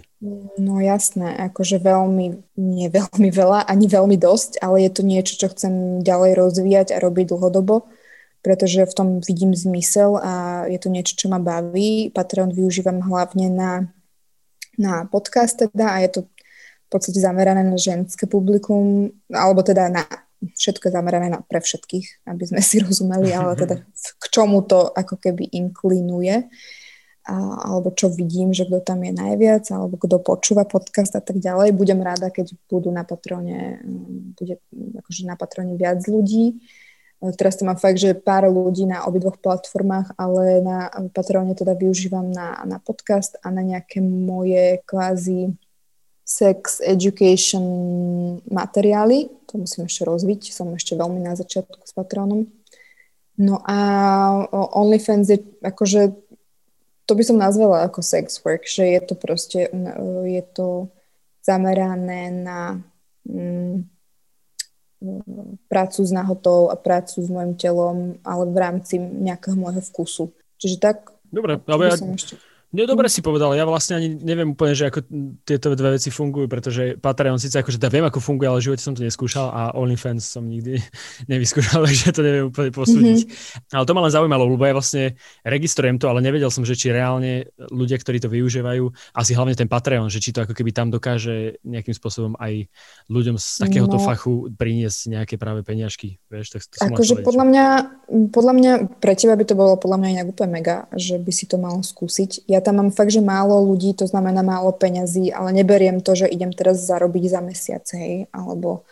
No jasné, akože veľmi, nie veľmi veľa, ani veľmi dosť, ale je to niečo, čo chcem ďalej rozvíjať a robiť dlhodobo, pretože v tom vidím zmysel a je to niečo, čo ma baví. Patreon využívam hlavne na, na podcast teda a je to v podstate zamerané na ženské publikum, alebo teda na všetko je zamerané na, pre všetkých, aby sme si rozumeli, ale teda k čomu to ako keby inklinuje, a, alebo čo vidím, že kto tam je najviac, alebo kto počúva podcast a tak ďalej. Budem rada, keď budú na Patrone, bude akože na Patrone viac ľudí. Teraz to mám fakt, že pár ľudí na obidvoch platformách, ale na Patrone teda využívam na, na podcast a na nejaké moje kvázi sex education materiály. To musím ešte rozviť, som ešte veľmi na začiatku s Patronom. No a OnlyFans je akože, to by som nazvala ako sex work, že je to proste, je to zamerané na mm, prácu s nahotou a prácu s mojim telom, ale v rámci nejakého môjho vkusu. Čiže tak... Dobre, ale ja, ešte... No dobre si povedal, ja vlastne ani neviem úplne, že ako tieto dve veci fungujú, pretože Patreon síce akože ja viem, ako funguje, ale v živote som to neskúšal a OnlyFans som nikdy nevyskúšal, takže to neviem úplne posúdiť. Mm-hmm. Ale to ma len zaujímalo, lebo ja vlastne registrujem to, ale nevedel som, že či reálne ľudia, ktorí to využívajú, asi hlavne ten Patreon, že či to ako keby tam dokáže nejakým spôsobom aj ľuďom z takéhoto no, fachu priniesť nejaké práve peniažky. Vieš, tak to akože podľa mňa, podľa mňa, pre teba by to bolo podľa mňa inak úplne mega, že by si to mal skúsiť. Ja tam mám fakt, že málo ľudí, to znamená málo peňazí, ale neberiem to, že idem teraz zarobiť za mesiac, hej, alebo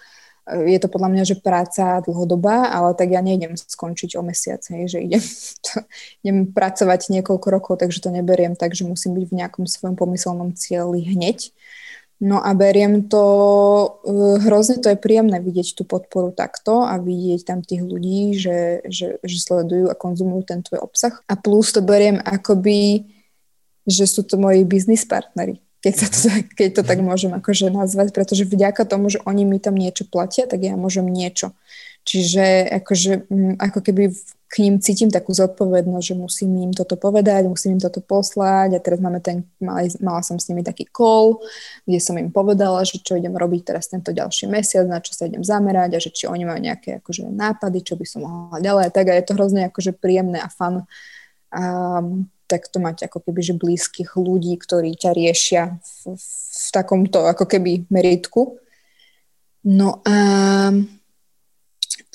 e, je to podľa mňa, že práca dlhodobá, ale tak ja nejdem skončiť o mesiac, hej, že idem, to, idem pracovať niekoľko rokov, takže to neberiem tak, že musím byť v nejakom svojom pomyselnom cieli hneď. No a beriem to, e, hrozne to je príjemné vidieť tú podporu takto a vidieť tam tých ľudí, že, že, že sledujú a konzumujú ten tvoj obsah. A plus to beriem akoby že sú to moji biznis partneri, keď, sa to, keď to tak môžem akože nazvať, pretože vďaka tomu, že oni mi tam niečo platia, tak ja môžem niečo. Čiže akože, mm, ako keby k ním cítim takú zodpovednosť, že musím im toto povedať, musím im toto poslať a teraz máme ten, mali, mala som s nimi taký call, kde som im povedala, že čo idem robiť teraz tento ďalší mesiac, na čo sa idem zamerať a že či oni majú nejaké akože nápady, čo by som mohla ďalej tak a je to hrozne akože príjemné a fun. Um, takto mať ako keby že blízkych ľudí, ktorí ťa riešia v, v takomto ako keby meritku. No a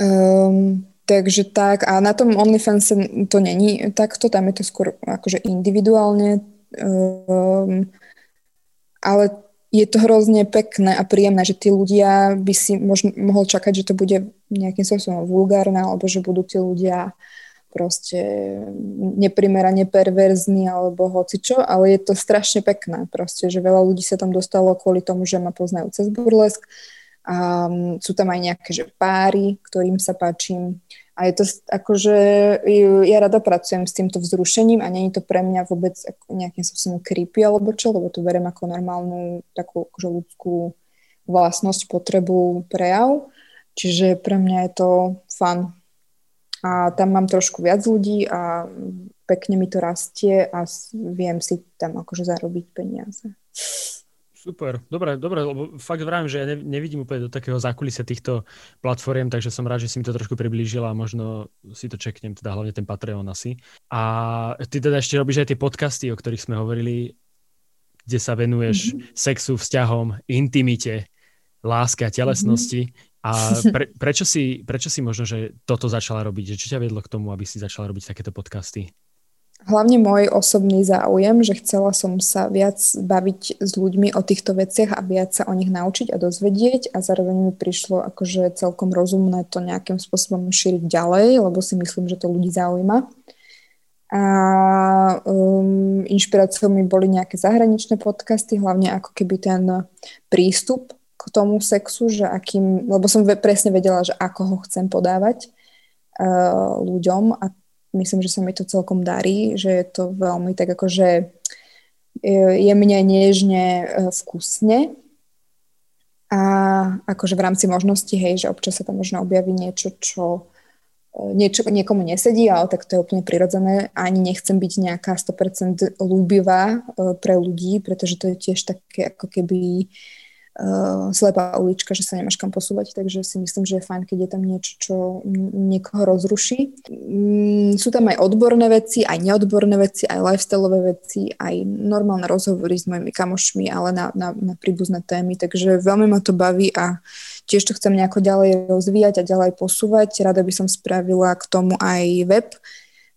um, takže tak, a na tom OnlyFans to není takto, tam je to skôr akože individuálne, um, ale je to hrozne pekné a príjemné, že tí ľudia by si možno, mohol čakať, že to bude nejakým spôsobom vulgárne, alebo že budú tí ľudia proste neprimerane perverzný alebo hocičo, ale je to strašne pekné. Proste, že veľa ľudí sa tam dostalo kvôli tomu, že ma poznajú cez burlesk a mm, sú tam aj nejaké že páry, ktorým sa páčim. A je to akože, ja rada pracujem s týmto vzrušením a je to pre mňa vôbec nejakým spôsobom creepy alebo čo, lebo to berem ako normálnu takú akože ľudskú vlastnosť, potrebu, prejav. Čiže pre mňa je to fun a tam mám trošku viac ľudí a pekne mi to rastie a viem si tam akože zarobiť peniaze. Super, dobre, dobre, lebo fakt vravím, že ja nevidím úplne do takého zákulisia týchto platform, takže som rád, že si mi to trošku priblížila a možno si to čeknem, teda hlavne ten Patreon asi. A ty teda ešte robíš aj tie podcasty, o ktorých sme hovorili, kde sa venuješ mm-hmm. sexu, vzťahom, intimite, láske a telesnosti. Mm-hmm. A pre, prečo, si, prečo si možno, že toto začala robiť? Že čo ťa vedlo k tomu, aby si začala robiť takéto podcasty? Hlavne môj osobný záujem, že chcela som sa viac baviť s ľuďmi o týchto veciach a viac sa o nich naučiť a dozvedieť a zároveň mi prišlo akože celkom rozumné to nejakým spôsobom šíriť ďalej, lebo si myslím, že to ľudí zaujíma. A um, inšpiráciou mi boli nejaké zahraničné podcasty, hlavne ako keby ten prístup k tomu sexu, že akým, lebo som presne vedela, že ako ho chcem podávať uh, ľuďom a myslím, že sa mi to celkom darí, že je to veľmi tak akože jemne, nežne, uh, vkusne a akože v rámci možnosti, hej, že občas sa tam možno objaví niečo, čo niečo, niekomu nesedí, ale tak to je úplne prirodzené. Ani nechcem byť nejaká 100% ľúbivá pre ľudí, pretože to je tiež také ako keby uh, uh, slepá ulička, že sa nemáš kam posúvať, takže si myslím, že je fajn, keď je tam niečo, čo niekoho rozruší. Mm, sú tam aj odborné veci, aj neodborné veci, aj lifestyleové veci, aj normálne rozhovory s mojimi kamošmi, ale na, na, na príbuzné témy, takže veľmi ma to baví a tiež to chcem nejako ďalej rozvíjať a ďalej posúvať. Rada by som spravila k tomu aj web,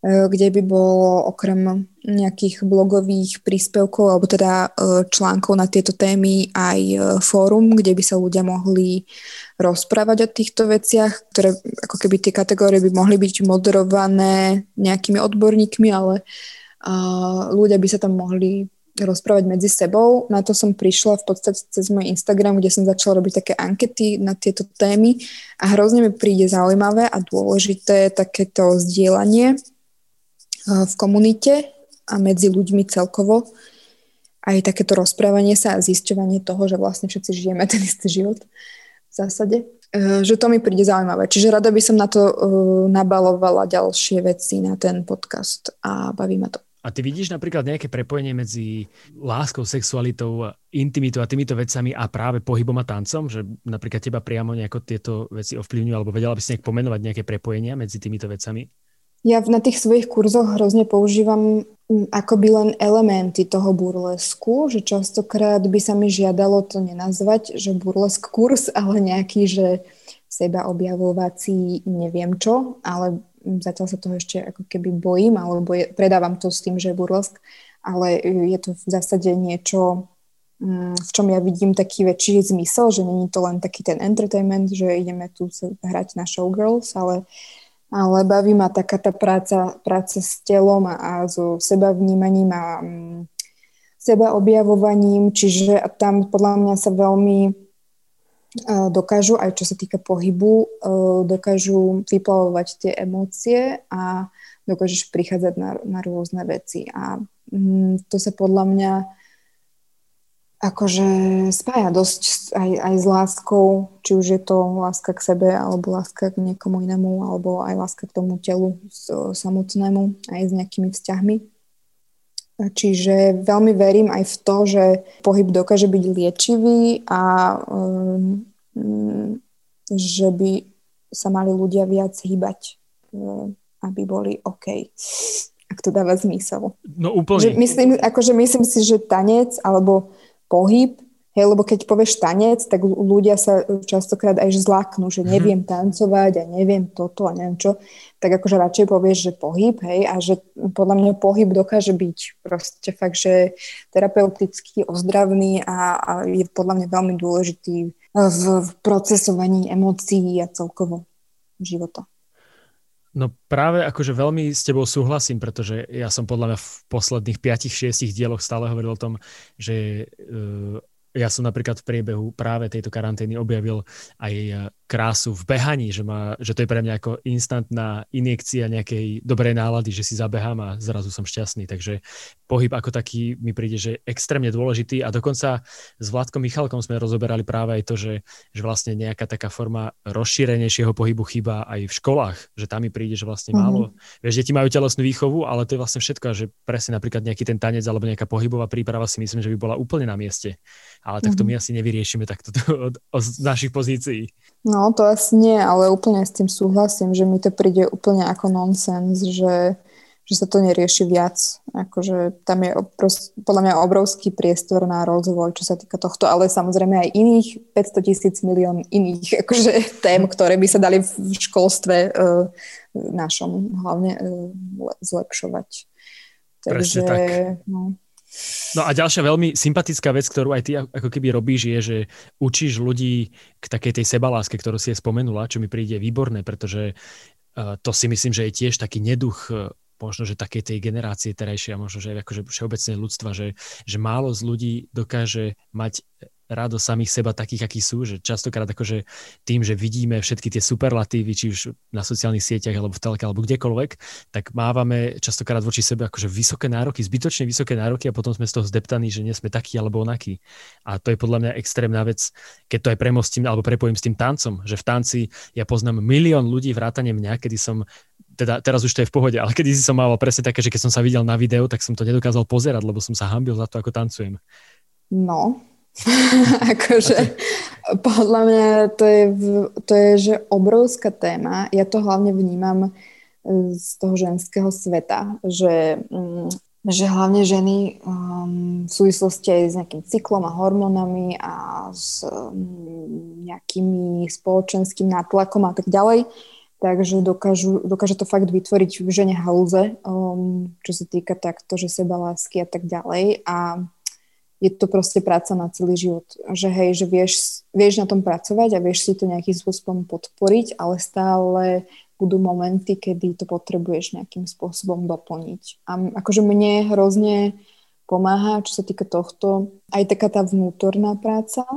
kde by bolo okrem nejakých blogových príspevkov alebo teda e, článkov na tieto témy aj e, fórum, kde by sa ľudia mohli rozprávať o týchto veciach, ktoré ako keby tie kategórie by mohli byť moderované nejakými odborníkmi, ale ľudia by sa tam mohli rozprávať medzi sebou. Na to som prišla v podstate cez môj Instagram, kde som začala robiť také ankety na tieto témy a hrozne mi príde zaujímavé a dôležité takéto zdieľanie v komunite a medzi ľuďmi celkovo. Aj takéto rozprávanie sa a zisťovanie toho, že vlastne všetci žijeme ten istý život v zásade. E, že to mi príde zaujímavé. Čiže rada by som na to e, nabalovala ďalšie veci na ten podcast a baví ma to. A ty vidíš napríklad nejaké prepojenie medzi láskou, sexualitou, intimitou a týmito vecami a práve pohybom a tancom? Že napríklad teba priamo nejako tieto veci ovplyvňujú alebo vedela by si nejak pomenovať nejaké prepojenia medzi týmito vecami? Ja na tých svojich kurzoch hrozne používam mm, akoby len elementy toho burlesku, že častokrát by sa mi žiadalo to nenazvať, že burlesk kurz, ale nejaký, že seba objavovací neviem čo, ale zatiaľ sa toho ešte ako keby bojím, alebo je, predávam to s tým, že je burlesk, ale je to v zásade niečo, mm, v čom ja vidím taký väčší zmysel, že není to len taký ten entertainment, že ideme tu hrať na showgirls, ale ale baví ma taká tá práca, práca s telom a, so sebavnímaním a um, seba objavovaním, čiže tam podľa mňa sa veľmi uh, dokážu, aj čo sa týka pohybu, uh, dokážu vyplavovať tie emócie a dokážeš prichádzať na, na rôzne veci. A um, to sa podľa mňa akože spája dosť aj, aj s láskou, či už je to láska k sebe, alebo láska k niekomu inému, alebo aj láska k tomu telu samotnému, aj s nejakými vzťahmi. Čiže veľmi verím aj v to, že pohyb dokáže byť liečivý a um, že by sa mali ľudia viac hýbať, um, aby boli OK. Ak to dáva zmysel. No úplne. Že myslím, akože myslím si, že tanec alebo pohyb, hej, lebo keď povieš tanec, tak ľudia sa častokrát aj zlaknú, že mhm. neviem tancovať a neviem toto a neviem čo, tak akože radšej povieš, že pohyb, hej, a že podľa mňa pohyb dokáže byť proste fakt, že terapeutický, ozdravný a, a je podľa mňa veľmi dôležitý v, v procesovaní emócií a celkovo života. No práve akože veľmi s tebou súhlasím, pretože ja som podľa mňa v posledných 5-6 dieloch stále hovoril o tom, že uh, ja som napríklad v priebehu práve tejto karantény objavil aj e, krásu v behaní, že, má, že to je pre mňa ako instantná injekcia nejakej dobrej nálady, že si zabehám a zrazu som šťastný. Takže pohyb ako taký mi príde, že je extrémne dôležitý a dokonca s Vládkom Michalkom sme rozoberali práve aj to, že, že vlastne nejaká taká forma rozšírenejšieho pohybu chýba aj v školách, že tam mi príde, že vlastne mm-hmm. málo. Vieš, deti majú telesnú výchovu, ale to je vlastne všetko, že presne napríklad nejaký ten tanec alebo nejaká pohybová príprava si myslím, že by bola úplne na mieste ale tak to mm-hmm. my asi nevyriešime takto od, od našich pozícií. No to asi nie, ale úplne s tým súhlasím, že mi to príde úplne ako nonsens, že, že sa to nerieši viac. Akože tam je obros, podľa mňa obrovský priestor na rozvoj, čo sa týka tohto, ale samozrejme aj iných 500 tisíc milión iných akože, tém, ktoré by sa dali v školstve uh, našom hlavne uh, zlepšovať. Takže, tak. No. No a ďalšia veľmi sympatická vec, ktorú aj ty ako keby robíš, je, že učíš ľudí k takej tej sebaláske, ktorú si je spomenula, čo mi príde výborné, pretože uh, to si myslím, že je tiež taký neduch uh, možno, že takej tej generácie terajšej a možno, že akože všeobecne ľudstva, že, že málo z ľudí dokáže mať rado samých seba takých, akí sú, že častokrát akože tým, že vidíme všetky tie superlatívy, či už na sociálnych sieťach, alebo v telke, alebo kdekoľvek, tak mávame častokrát voči sebe akože vysoké nároky, zbytočne vysoké nároky a potom sme z toho zdeptaní, že nie sme takí alebo onakí. A to je podľa mňa extrémna vec, keď to aj premostím alebo prepojím s tým tancom, že v tanci ja poznám milión ľudí vrátane mňa, kedy som teda teraz už to je v pohode, ale kedy si som mal presne také, že keď som sa videl na videu, tak som to nedokázal pozerať, lebo som sa hambil za to, ako tancujem. No, akože podľa mňa to je, to je že obrovská téma. Ja to hlavne vnímam e, z toho ženského sveta, že, mm, že hlavne ženy um, v súvislosti aj s nejakým cyklom a hormónami a s um, nejakými spoločenským nátlakom a tak ďalej, takže dokážu, dokáže to fakt vytvoriť v žene halúze, um, čo sa týka takto, že seba lásky a tak ďalej. A je to proste práca na celý život. Že hej, že vieš, vieš na tom pracovať a vieš si to nejakým spôsobom podporiť, ale stále budú momenty, kedy to potrebuješ nejakým spôsobom doplniť. A akože mne hrozne pomáha, čo sa týka tohto. Aj taká tá vnútorná práca,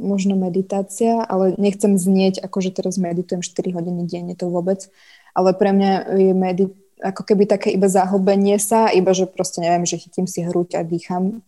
možno meditácia, ale nechcem znieť, ako že teraz meditujem 4 hodiny denne, to vôbec. Ale pre mňa je medit ako keby také iba zahobenie sa, iba že proste neviem, že chytím si hruď a dýcham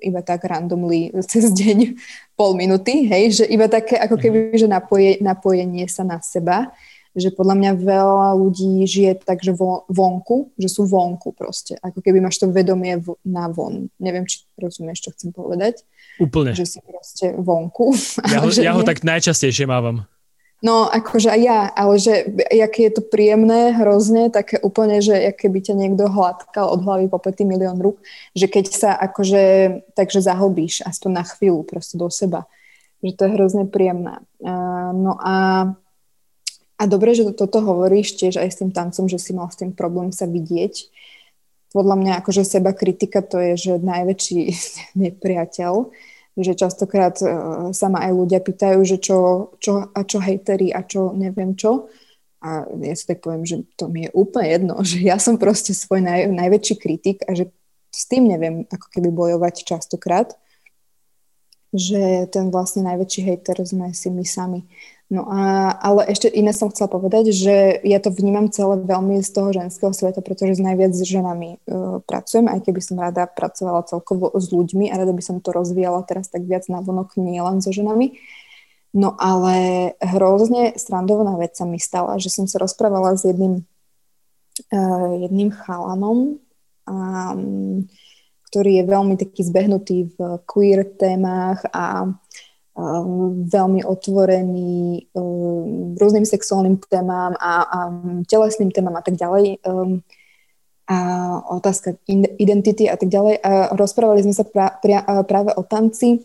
iba tak randomly cez deň pol minúty, hej, že iba také ako keby, mhm. že napoje, napojenie sa na seba že podľa mňa veľa ľudí žije tak, že vonku, že sú vonku proste. Ako keby máš to vedomie na von. Neviem, či rozumieš, čo chcem povedať. Úplne. Že si proste vonku. Ja ho, ja ho tak najčastejšie mávam. No, akože aj ja, ale že aké je to príjemné, hrozne, také úplne, že keby ťa niekto hladkal od hlavy po pety milión rúk, že keď sa akože takže zahlbíš aspoň na chvíľu proste do seba, že to je hrozne príjemné. Uh, no a a dobre, že toto hovoríš tiež aj s tým tancom, že si mal s tým problém sa vidieť. Podľa mňa akože seba kritika to je, že najväčší nepriateľ, že častokrát uh, sa ma aj ľudia pýtajú, že čo, čo, a čo hejteri a čo neviem čo. A ja si tak poviem, že to mi je úplne jedno, že ja som proste svoj naj, najväčší kritik a že s tým neviem ako keby bojovať častokrát, že ten vlastne najväčší hejter sme si my sami. No a, ale ešte iné som chcela povedať, že ja to vnímam celé veľmi z toho ženského sveta, pretože s najviac s ženami uh, pracujem, aj keby som rada pracovala celkovo s ľuďmi a rada by som to rozvíjala teraz tak viac na vonok, nie len so ženami. No ale hrozne strandovná vec sa mi stala, že som sa rozprávala s jedným, uh, jedným chalanom, um, ktorý je veľmi taký zbehnutý v queer témach a veľmi otvorený um, rôznym sexuálnym témam a, a telesným témam a tak ďalej. Um, a otázka identity a tak ďalej. A rozprávali sme sa pra, pra, práve o tanci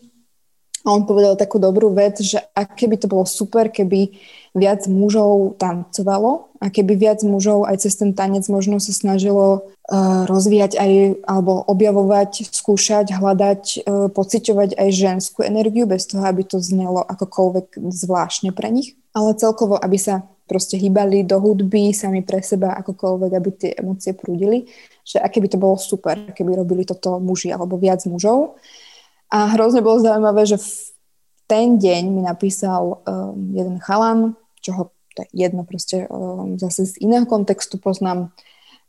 a on povedal takú dobrú vec, že ak keby to bolo super, keby viac mužov tancovalo a keby viac mužov aj cez ten tanec možno sa snažilo uh, rozvíjať aj, alebo objavovať, skúšať, hľadať, uh, pociťovať aj ženskú energiu bez toho, aby to znelo akokoľvek zvláštne pre nich. Ale celkovo, aby sa proste hýbali do hudby sami pre seba akokoľvek, aby tie emócie prúdili. Že aké by to bolo super, keby robili toto muži alebo viac mužov. A hrozne bolo zaujímavé, že v ten deň mi napísal um, jeden chalan, čo ho to je jedno proste um, zase z iného kontextu poznám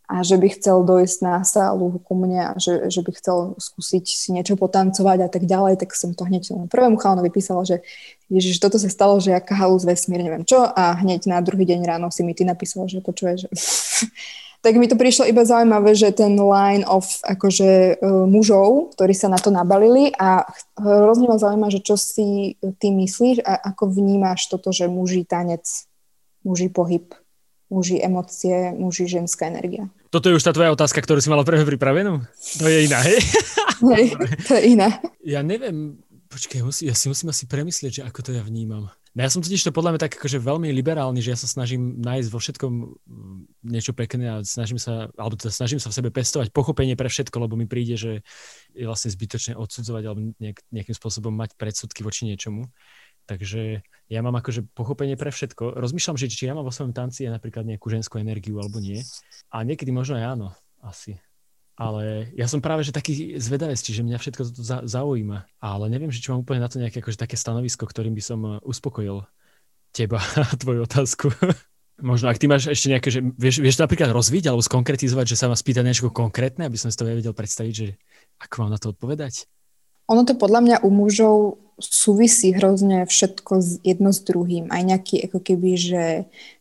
a že by chcel dojsť na sálu ku mne a že, že by chcel skúsiť si niečo potancovať a tak ďalej, tak som to hneď prvému chalanovi písala, že ježiš, toto sa stalo, že aká halus vesmír, neviem čo a hneď na druhý deň ráno si mi ty napísala, že počuje, že tak mi to prišlo iba zaujímavé, že ten line of akože uh, mužov, ktorí sa na to nabalili a hrozne ma zaujíma, že čo si ty myslíš a ako vnímaš toto, že muží tanec, muží pohyb, muži emócie, muži ženská energia. Toto je už tá tvoja otázka, ktorú si mala prvé pripravenú? To je iná, hej? hej, to je iná. Ja neviem, počkaj, ja si musím asi premyslieť, že ako to ja vnímam. No ja som totiž to podľa mňa tak akože veľmi liberálny, že ja sa snažím nájsť vo všetkom mm, niečo pekné a snažím sa, alebo teda snažím sa v sebe pestovať pochopenie pre všetko, lebo mi príde, že je vlastne zbytočné odsudzovať alebo nejak, nejakým spôsobom mať predsudky voči niečomu. Takže ja mám akože pochopenie pre všetko. Rozmýšľam, že či ja mám vo svojom tanci napríklad nejakú ženskú energiu alebo nie. A niekedy možno aj áno, asi. Ale ja som práve že taký zvedavec, že mňa všetko toto zaujíma. Ale neviem, že či mám úplne na to nejaké akože také stanovisko, ktorým by som eh, uspokojil teba a tvoju otázku. Možno, ak ty máš ešte nejaké, že vieš, vieš to napríklad rozviť alebo skonkretizovať, že sa ma spýta niečo konkrétne, aby som si to vedel predstaviť, že ako mám na to odpovedať? Ono to podľa mňa u mužov súvisí hrozne všetko jedno s druhým. Aj nejaký ako keby, že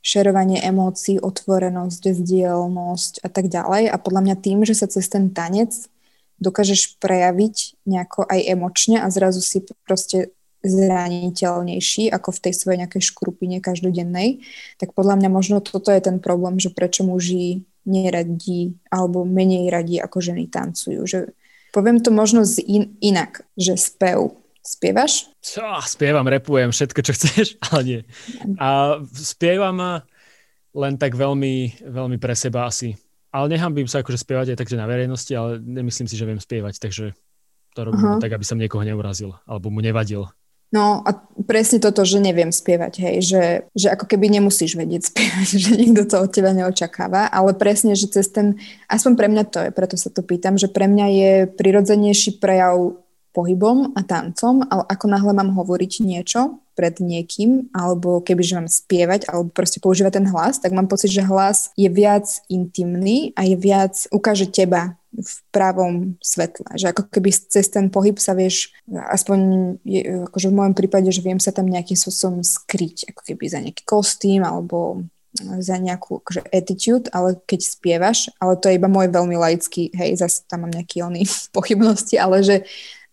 šerovanie emócií, otvorenosť, vzdielnosť a tak ďalej. A podľa mňa tým, že sa cez ten tanec dokážeš prejaviť nejako aj emočne a zrazu si proste zraniteľnejší ako v tej svojej nejakej škrupine každodennej, tak podľa mňa možno toto je ten problém, že prečo muži neradí alebo menej radí ako ženy tancujú. Že Poviem to možno z in, inak, že spev. Spievaš? Čo, spievam, repujem, všetko, čo chceš, ale nie. A spievam len tak veľmi, veľmi pre seba asi. Ale nehambím sa akože spievať aj takže na verejnosti, ale nemyslím si, že viem spievať, takže to robím uh-huh. tak, aby som niekoho neurazil, alebo mu nevadil. No a presne toto, že neviem spievať, hej, že, že ako keby nemusíš vedieť spievať, že nikto to od teba neočakáva, ale presne, že cez ten, aspoň pre mňa to je, preto sa to pýtam, že pre mňa je prirodzenejší prejav pohybom a tancom, ale ako náhle mám hovoriť niečo pred niekým, alebo kebyže mám spievať, alebo proste používať ten hlas, tak mám pocit, že hlas je viac intimný a je viac, ukáže teba v pravom svetle. Že ako keby cez ten pohyb sa vieš, aspoň je, akože v mojom prípade, že viem sa tam nejakým spôsobom skryť, ako keby za nejaký kostým alebo za nejakú akože attitude, ale keď spievaš, ale to je iba môj veľmi laický, hej, zase tam mám nejaký oný pochybnosti, ale že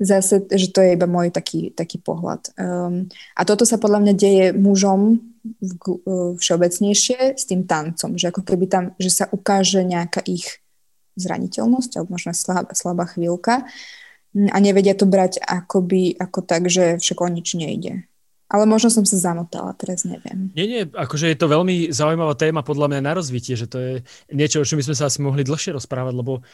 zase, že to je iba môj taký, taký pohľad. Um, a toto sa podľa mňa deje mužom v, uh, všeobecnejšie s tým tancom, že ako keby tam, že sa ukáže nejaká ich zraniteľnosť alebo možno slabá, slabá chvíľka a nevedia to brať akoby, ako tak, že však o nič nejde. Ale možno som sa zamotala, teraz neviem. Nie, nie, akože je to veľmi zaujímavá téma podľa mňa na rozvitie, že to je niečo, o čom by sme sa asi mohli dlhšie rozprávať, lebo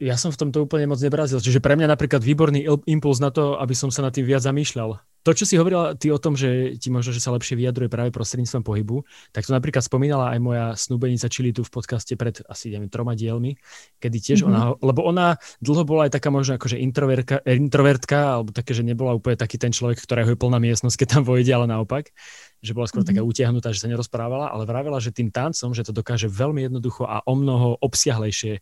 ja som v tomto úplne moc nebrazil. Čiže pre mňa napríklad výborný impuls na to, aby som sa nad tým viac zamýšľal. To, čo si hovorila ty o tom, že ti možno, že sa lepšie vyjadruje práve prostredníctvom pohybu, tak to napríklad spomínala aj moja snúbenica Čili tu v podcaste pred asi neviem, troma dielmi, kedy tiež mm-hmm. ona, lebo ona dlho bola aj taká možno akože introvertka, introvertka, alebo také, že nebola úplne taký ten človek, ktorého je plná miestnosť, keď tam vojde, ale naopak že bola skôr mm-hmm. taká utiahnutá, že sa nerozprávala, ale vravela, že tým tancom, že to dokáže veľmi jednoducho a o mnoho obsiahlejšie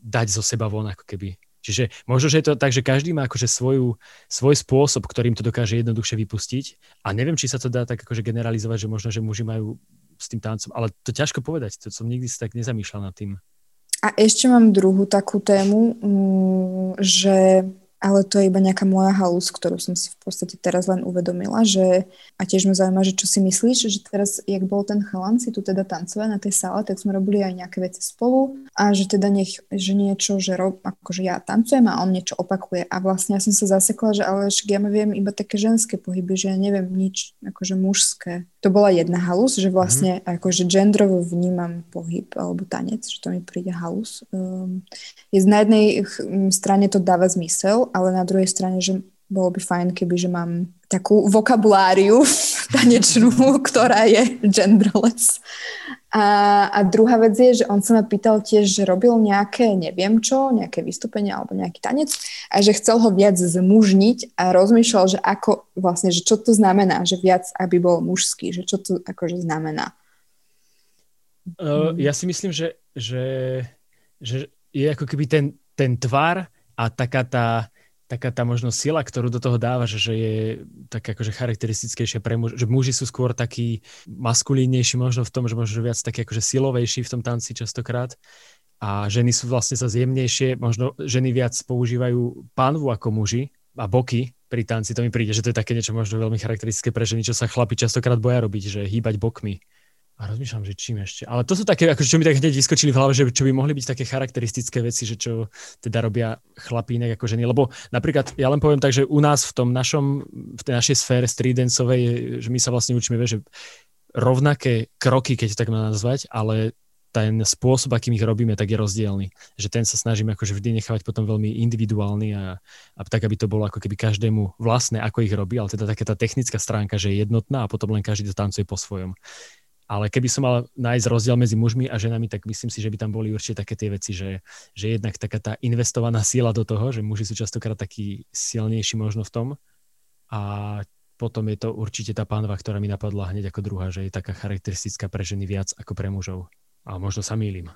dať zo seba von ako keby. Čiže možno, že je to tak, že každý má akože svoju, svoj spôsob, ktorým to dokáže jednoduchšie vypustiť a neviem, či sa to dá tak akože generalizovať, že možno, že muži majú s tým tancom, ale to ťažko povedať, to som nikdy si tak nezamýšľal nad tým. A ešte mám druhú takú tému, mm, že ale to je iba nejaká moja halus, ktorú som si v podstate teraz len uvedomila, že a tiež ma zaujíma, že čo si myslíš, že teraz, jak bol ten chalan si tu teda tancovať na tej sále, tak sme robili aj nejaké veci spolu a že teda nech, že niečo, že rob, akože ja tancujem a on niečo opakuje a vlastne ja som sa zasekla, že ale však ja viem iba také ženské pohyby, že ja neviem nič akože mužské. To bola jedna halus, že vlastne mm-hmm. akože gendrovo vnímam pohyb alebo tanec, že to mi príde halus. Um, je na jednej strane to dáva zmysel, ale na druhej strane, že bolo by fajn, keby že mám takú vokabuláriu tanečnú, ktorá je genderless. A, a druhá vec je, že on sa ma pýtal tiež, že robil nejaké, neviem čo, nejaké vystúpenie alebo nejaký tanec a že chcel ho viac zmužniť a rozmýšľal, že ako vlastne, že čo to znamená, že viac, aby bol mužský, že čo to akože znamená. Uh, ja si myslím, že, že, že je ako keby ten, ten tvar a taká tá, taká tá možno sila, ktorú do toho dáva, že, je tak akože charakteristickejšia pre muž, že muži sú skôr takí maskulínnejší možno v tom, že možno viac taký akože silovejší v tom tanci častokrát a ženy sú vlastne sa zjemnejšie, možno ženy viac používajú pánvu ako muži a boky pri tanci, to mi príde, že to je také niečo možno veľmi charakteristické pre ženy, čo sa chlapi častokrát boja robiť, že hýbať bokmi. A rozmýšľam, že čím ešte. Ale to sú také, akože čo mi tak hneď vyskočili v hlave, že čo by mohli byť také charakteristické veci, že čo teda robia chlapí inak ako ženy. Lebo napríklad, ja len poviem tak, že u nás v tom našom, v tej našej sfére streetdanceovej, že my sa vlastne učíme, že rovnaké kroky, keď tak má nazvať, ale ten spôsob, akým ich robíme, tak je rozdielny. Že ten sa snažíme akože vždy nechávať potom veľmi individuálny a, a tak, aby to bolo ako keby každému vlastné, ako ich robí, ale teda taká tá technická stránka, že je jednotná a potom len každý to tancuje po svojom. Ale keby som mal nájsť rozdiel medzi mužmi a ženami, tak myslím si, že by tam boli určite také tie veci, že, že jednak taká tá investovaná sila do toho, že muži sú častokrát takí silnejší možno v tom. A potom je to určite tá pánva, ktorá mi napadla hneď ako druhá, že je taká charakteristická pre ženy viac ako pre mužov. A možno sa mýlim.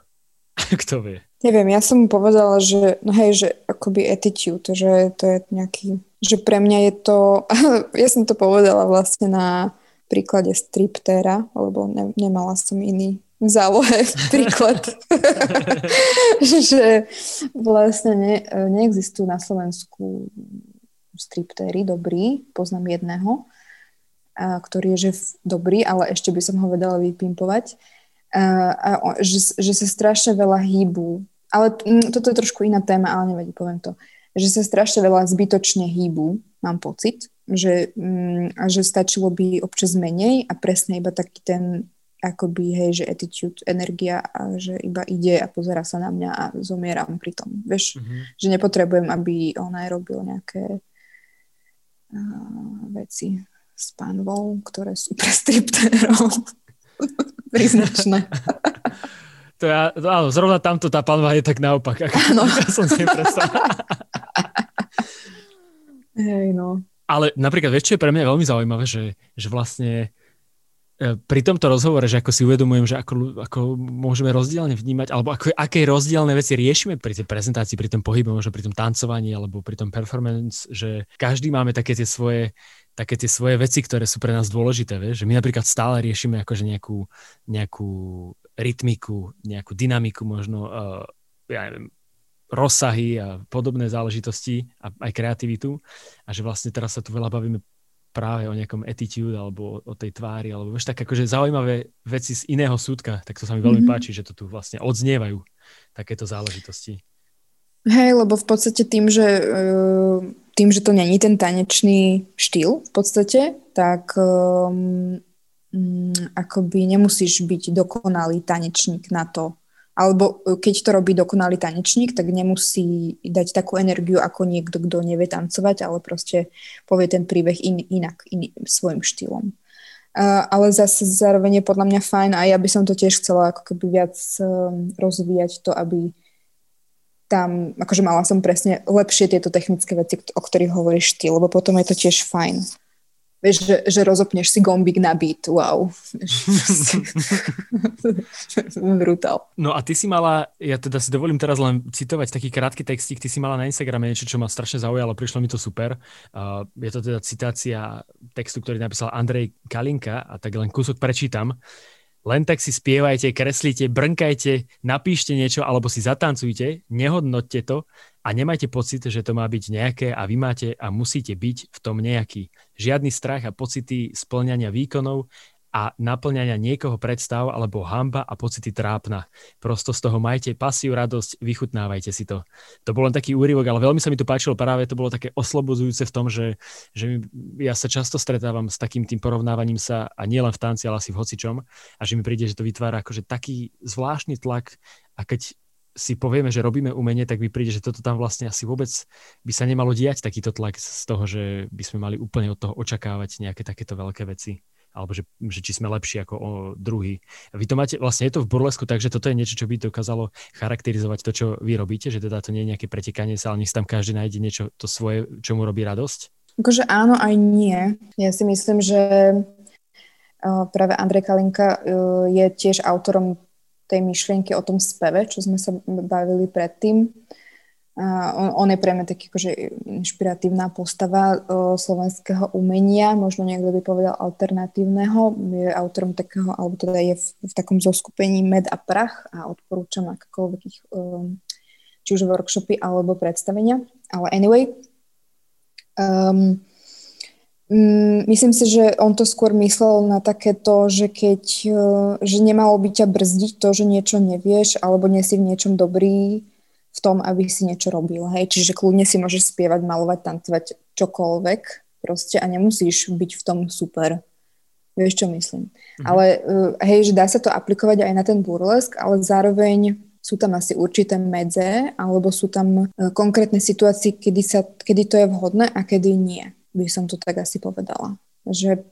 Kto vie? Neviem, ja som mu povedala, že no hej, že akoby attitude, že to je nejaký, že pre mňa je to, ja som to povedala vlastne na príklade striptéra, lebo ne, nemala som iný v zálohe príklad, že vlastne ne, neexistujú na Slovensku striptéry dobrý, poznám jedného, a, ktorý je že dobrý, ale ešte by som ho vedela vypimpovať, a, a, že, že sa strašne veľa hýbu, ale toto je trošku iná téma, ale nevadí, poviem to, že sa strašne veľa zbytočne hýbu, mám pocit, že, mm, a že stačilo by občas menej a presne iba taký ten akoby, hej, že attitude, energia a že iba ide a pozera sa na mňa a zomieram pri tom. Vieš, mm-hmm. že nepotrebujem, aby ona robil nejaké veci s pánvou, ktoré sú pre striptérov príznačné. To ja, to, áno, zrovna tamto tá panva je tak naopak. Áno. Ja som si Hej, no. Ale napríklad, vieš, čo je pre mňa veľmi zaujímavé, že, že vlastne e, pri tomto rozhovore, že ako si uvedomujem, že ako, ako môžeme rozdielne vnímať, alebo ako, aké rozdielne veci riešime pri tej prezentácii, pri tom pohybe, možno pri tom tancovaní, alebo pri tom performance, že každý máme také tie svoje také tie svoje veci, ktoré sú pre nás dôležité, vieš? že my napríklad stále riešime akože nejakú, nejakú rytmiku, nejakú dynamiku, možno uh, ja neviem, rozsahy a podobné záležitosti a aj kreativitu a že vlastne teraz sa tu veľa bavíme práve o nejakom attitude alebo o tej tvári, alebo vieš, tak akože zaujímavé veci z iného súdka, tak to sa mi veľmi mm-hmm. páči, že to tu vlastne odznievajú takéto záležitosti. Hej, lebo v podstate tým, že uh tým, že to není ten tanečný štýl v podstate, tak um, akoby nemusíš byť dokonalý tanečník na to. Alebo e, keď to robí dokonalý tanečník, tak nemusí dať takú energiu ako niekto, kto nevie tancovať, ale proste povie ten príbeh in, inak, in, svojim štýlom. Uh, ale zase zároveň je podľa mňa fajn a ja by som to tiež chcela ako keby viac um, rozvíjať to, aby tam, akože mala som presne lepšie tieto technické veci, o ktorých hovoríš ty, lebo potom je to tiež fajn. Vieš, že, že rozopneš si gombík na beat, wow. Brutál. No a ty si mala, ja teda si dovolím teraz len citovať taký krátky textík, ty si mala na Instagrame niečo, čo ma strašne zaujalo, prišlo mi to super. Uh, je to teda citácia textu, ktorý napísal Andrej Kalinka a tak len kúsok prečítam. Len tak si spievajte, kreslite, brnkajte, napíšte niečo alebo si zatancujte, nehodnoťte to a nemajte pocit, že to má byť nejaké a vy máte a musíte byť v tom nejaký. Žiadny strach a pocity splňania výkonov a naplňania niekoho predstav alebo hamba a pocity trápna. Prosto z toho majte pasiu, radosť, vychutnávajte si to. To bol len taký úryvok, ale veľmi sa mi to páčilo práve, to bolo také oslobodzujúce v tom, že, že ja sa často stretávam s takým tým porovnávaním sa a nielen v tanci, ale asi v hocičom a že mi príde, že to vytvára akože taký zvláštny tlak a keď si povieme, že robíme umenie, tak mi príde, že toto tam vlastne asi vôbec by sa nemalo diať takýto tlak z toho, že by sme mali úplne od toho očakávať nejaké takéto veľké veci alebo že, že či sme lepší ako o druhý. Vy to máte, vlastne je to v burlesku, takže toto je niečo, čo by dokázalo charakterizovať to, čo vy robíte, že teda to nie je nejaké pretekanie sa, ale nech tam každý nájde niečo to svoje, čo mu robí radosť? Akože áno, aj nie. Ja si myslím, že práve Andrej Kalinka je tiež autorom tej myšlienky o tom speve, čo sme sa bavili predtým on, on je pre mňa taký akože inšpiratívna postava uh, slovenského umenia, možno niekto by povedal alternatívneho, je autorom takého, alebo teda je v, v takom zoskupení Med a prach a odporúčam akékoľvek ich, um, či už workshopy alebo predstavenia, ale anyway. Um, Myslím si, že on to skôr myslel na takéto, že keď, že nemalo by ťa brzdiť to, že niečo nevieš, alebo nie si v niečom dobrý, v tom, aby si niečo robil. Hej? Čiže kľudne si môžeš spievať, malovať, tancovať čokoľvek proste a nemusíš byť v tom super. Vieš, čo myslím. Mhm. Ale uh, hej, že dá sa to aplikovať aj na ten burlesk, ale zároveň sú tam asi určité medze, alebo sú tam uh, konkrétne situácie, kedy, sa, kedy to je vhodné a kedy nie, by som to tak asi povedala. Že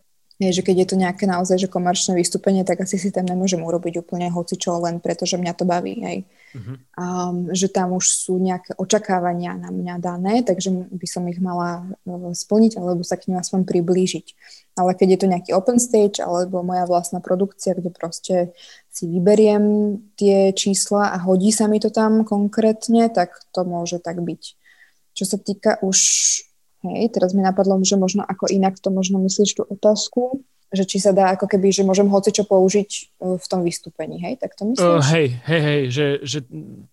je, že keď je to nejaké naozaj že komerčné vystúpenie, tak asi si tam nemôžem urobiť úplne hocičo len preto, že mňa to baví. Hej. Uh-huh. Um, že tam už sú nejaké očakávania na mňa dané, takže by som ich mala uh, splniť alebo sa k nim aspoň priblížiť. Ale keď je to nejaký open stage alebo moja vlastná produkcia, kde proste si vyberiem tie čísla a hodí sa mi to tam konkrétne, tak to môže tak byť. Čo sa týka už Hej, teraz mi napadlo, že možno ako inak to možno myslíš tú otázku, že či sa dá ako keby, že môžem hoci čo použiť e, v tom vystúpení, hej? Tak to myslíš? Uh, hej, hej, hej, že, že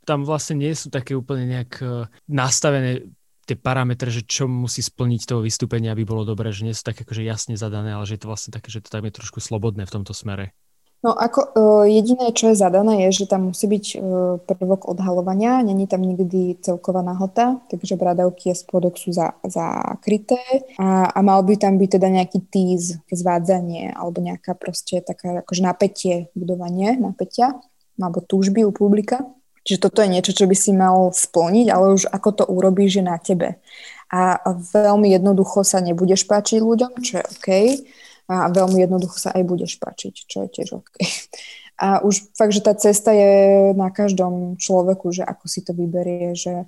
tam vlastne nie sú také úplne nejak uh, nastavené tie parametre, že čo musí splniť toho vystúpenia, aby bolo dobré, že nie sú také akože jasne zadané, ale že je to vlastne také, že to tam je trošku slobodné v tomto smere. No ako uh, jediné, čo je zadané, je, že tam musí byť uh, prvok odhalovania, není tam nikdy celková nahota, takže bradavky a spodok sú za, zakryté a, a mal by tam byť teda nejaký týz, zvádzanie alebo nejaká proste taká akože napätie, budovanie napätia alebo túžby u publika. Čiže toto je niečo, čo by si mal splniť, ale už ako to urobíš, je na tebe. A veľmi jednoducho sa nebudeš páčiť ľuďom, čo je OK. A veľmi jednoducho sa aj budeš páčiť, čo je tiež OK. A už fakt, že tá cesta je na každom človeku, že ako si to vyberie, že,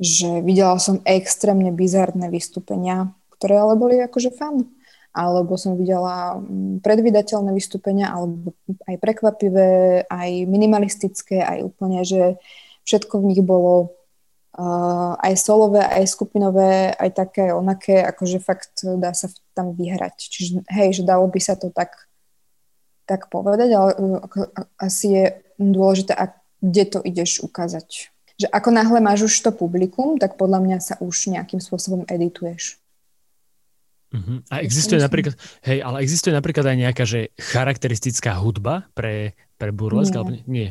že videla som extrémne bizarné vystúpenia, ktoré ale boli akože fan alebo som videla mm, predvydateľné vystúpenia, alebo aj prekvapivé, aj minimalistické, aj úplne, že všetko v nich bolo uh, aj solové, aj skupinové, aj také, onaké, akože fakt dá sa tam vyhrať. Čiže hej, že dalo by sa to tak, tak povedať, ale uh, asi je dôležité, a kde to ideš ukázať. Že ako náhle máš už to publikum, tak podľa mňa sa už nejakým spôsobom edituješ. Uh-huh. A existuje napríklad, hej, ale existuje napríklad aj nejaká, že charakteristická hudba pre, pre burlesk? Nie. Alebo nie?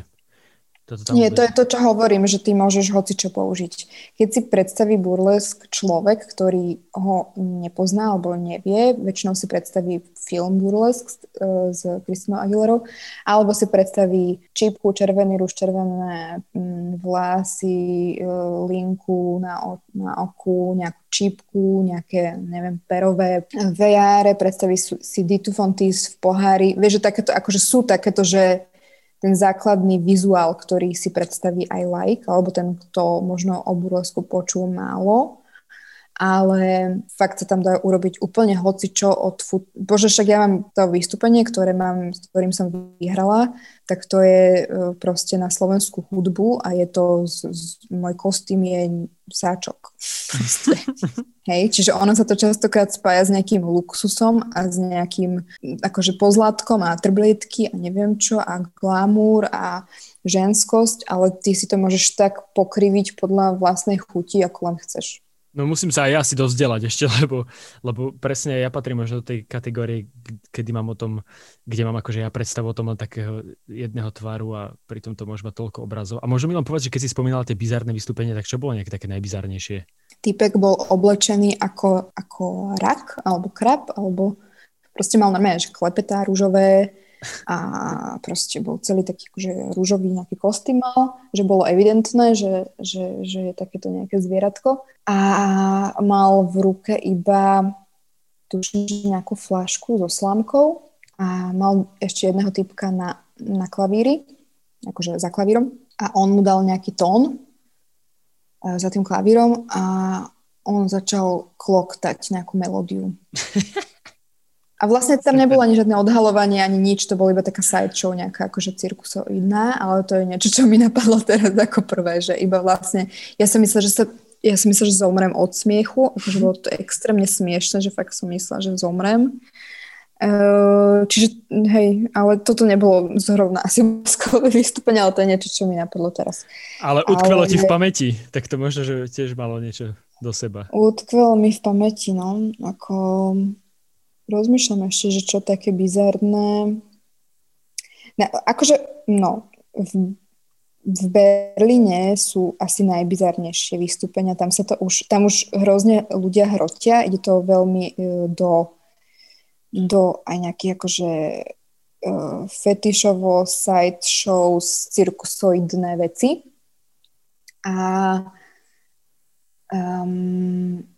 Toto tam Nie, to je to, čo hovorím, že ty môžeš hoci čo použiť. Keď si predstaví burlesk človek, ktorý ho nepozná alebo nevie, väčšinou si predstaví film burlesk e, s Kristinou Aguilerou, alebo si predstaví čipku, červený rúž, červené mm, vlasy, e, linku na, na oku, nejakú čipku, nejaké, neviem, perové vejáre, predstaví si Ditu Fontis v pohári. Vieš, že takéto, akože sú takéto, že ten základný vizuál, ktorý si predstaví aj like, alebo ten, kto možno o burlesku počul málo, ale fakt sa tam dá urobiť úplne hoci čo od fut... Bože, však ja mám to vystúpenie, ktoré mám, s ktorým som vyhrala, tak to je e, proste na slovenskú hudbu a je to, z, z, môj kostým je sáčok. Hej, čiže ono sa to častokrát spája s nejakým luxusom a s nejakým akože pozlátkom a trblietky a neviem čo a glamour a ženskosť, ale ty si to môžeš tak pokriviť podľa vlastnej chuti, ako len chceš. No musím sa aj ja si dozdelať ešte, lebo, lebo presne ja patrím možno do tej kategórie, kedy mám o tom, kde mám akože ja predstavu o tom len takého jedného tvaru a pritom to môže mať toľko obrazov. A môžem mi len povedať, že keď si spomínala tie bizarné vystúpenia, tak čo bolo nejaké také najbizarnejšie? Typek bol oblečený ako, ako rak alebo krab, alebo proste mal normálne, klepetá rúžové, a proste bol celý taký akože rúžový nejaký kostým mal, že bolo evidentné, že, že, že je takéto nejaké zvieratko a mal v ruke iba tuším nejakú flašku so slámkou a mal ešte jedného typka na, na klavíri, akože za klavírom a on mu dal nejaký tón e, za tým klavírom a on začal kloktať nejakú melódiu. A vlastne tam nebolo ani žiadne odhalovanie, ani nič, to bolo iba taká sideshow nejaká akože cirkusoidná, ale to je niečo, čo mi napadlo teraz ako prvé, že iba vlastne, ja som myslela, že sa ja som myslela, že zomrem od smiechu, akože bolo to extrémne smiešne, že fakt som myslela, že zomrem. Uh, čiže, hej, ale toto nebolo zrovna asi skvelé vystúpenie, ale to je niečo, čo mi napadlo teraz. Ale utkvelo ale... ti v pamäti, tak to možno, že tiež malo niečo do seba. Utkvelo mi v pamäti, no, ako Rozmýšľam ešte, že čo také bizarné. No, akože, no, v, v Berlíne sú asi najbizarnejšie vystúpenia. Tam sa to už, tam už hrozne ľudia hrotia. Ide to veľmi uh, do, do aj nejakých akože uh, fetišovo, side shows, cirkusoidné veci. A um,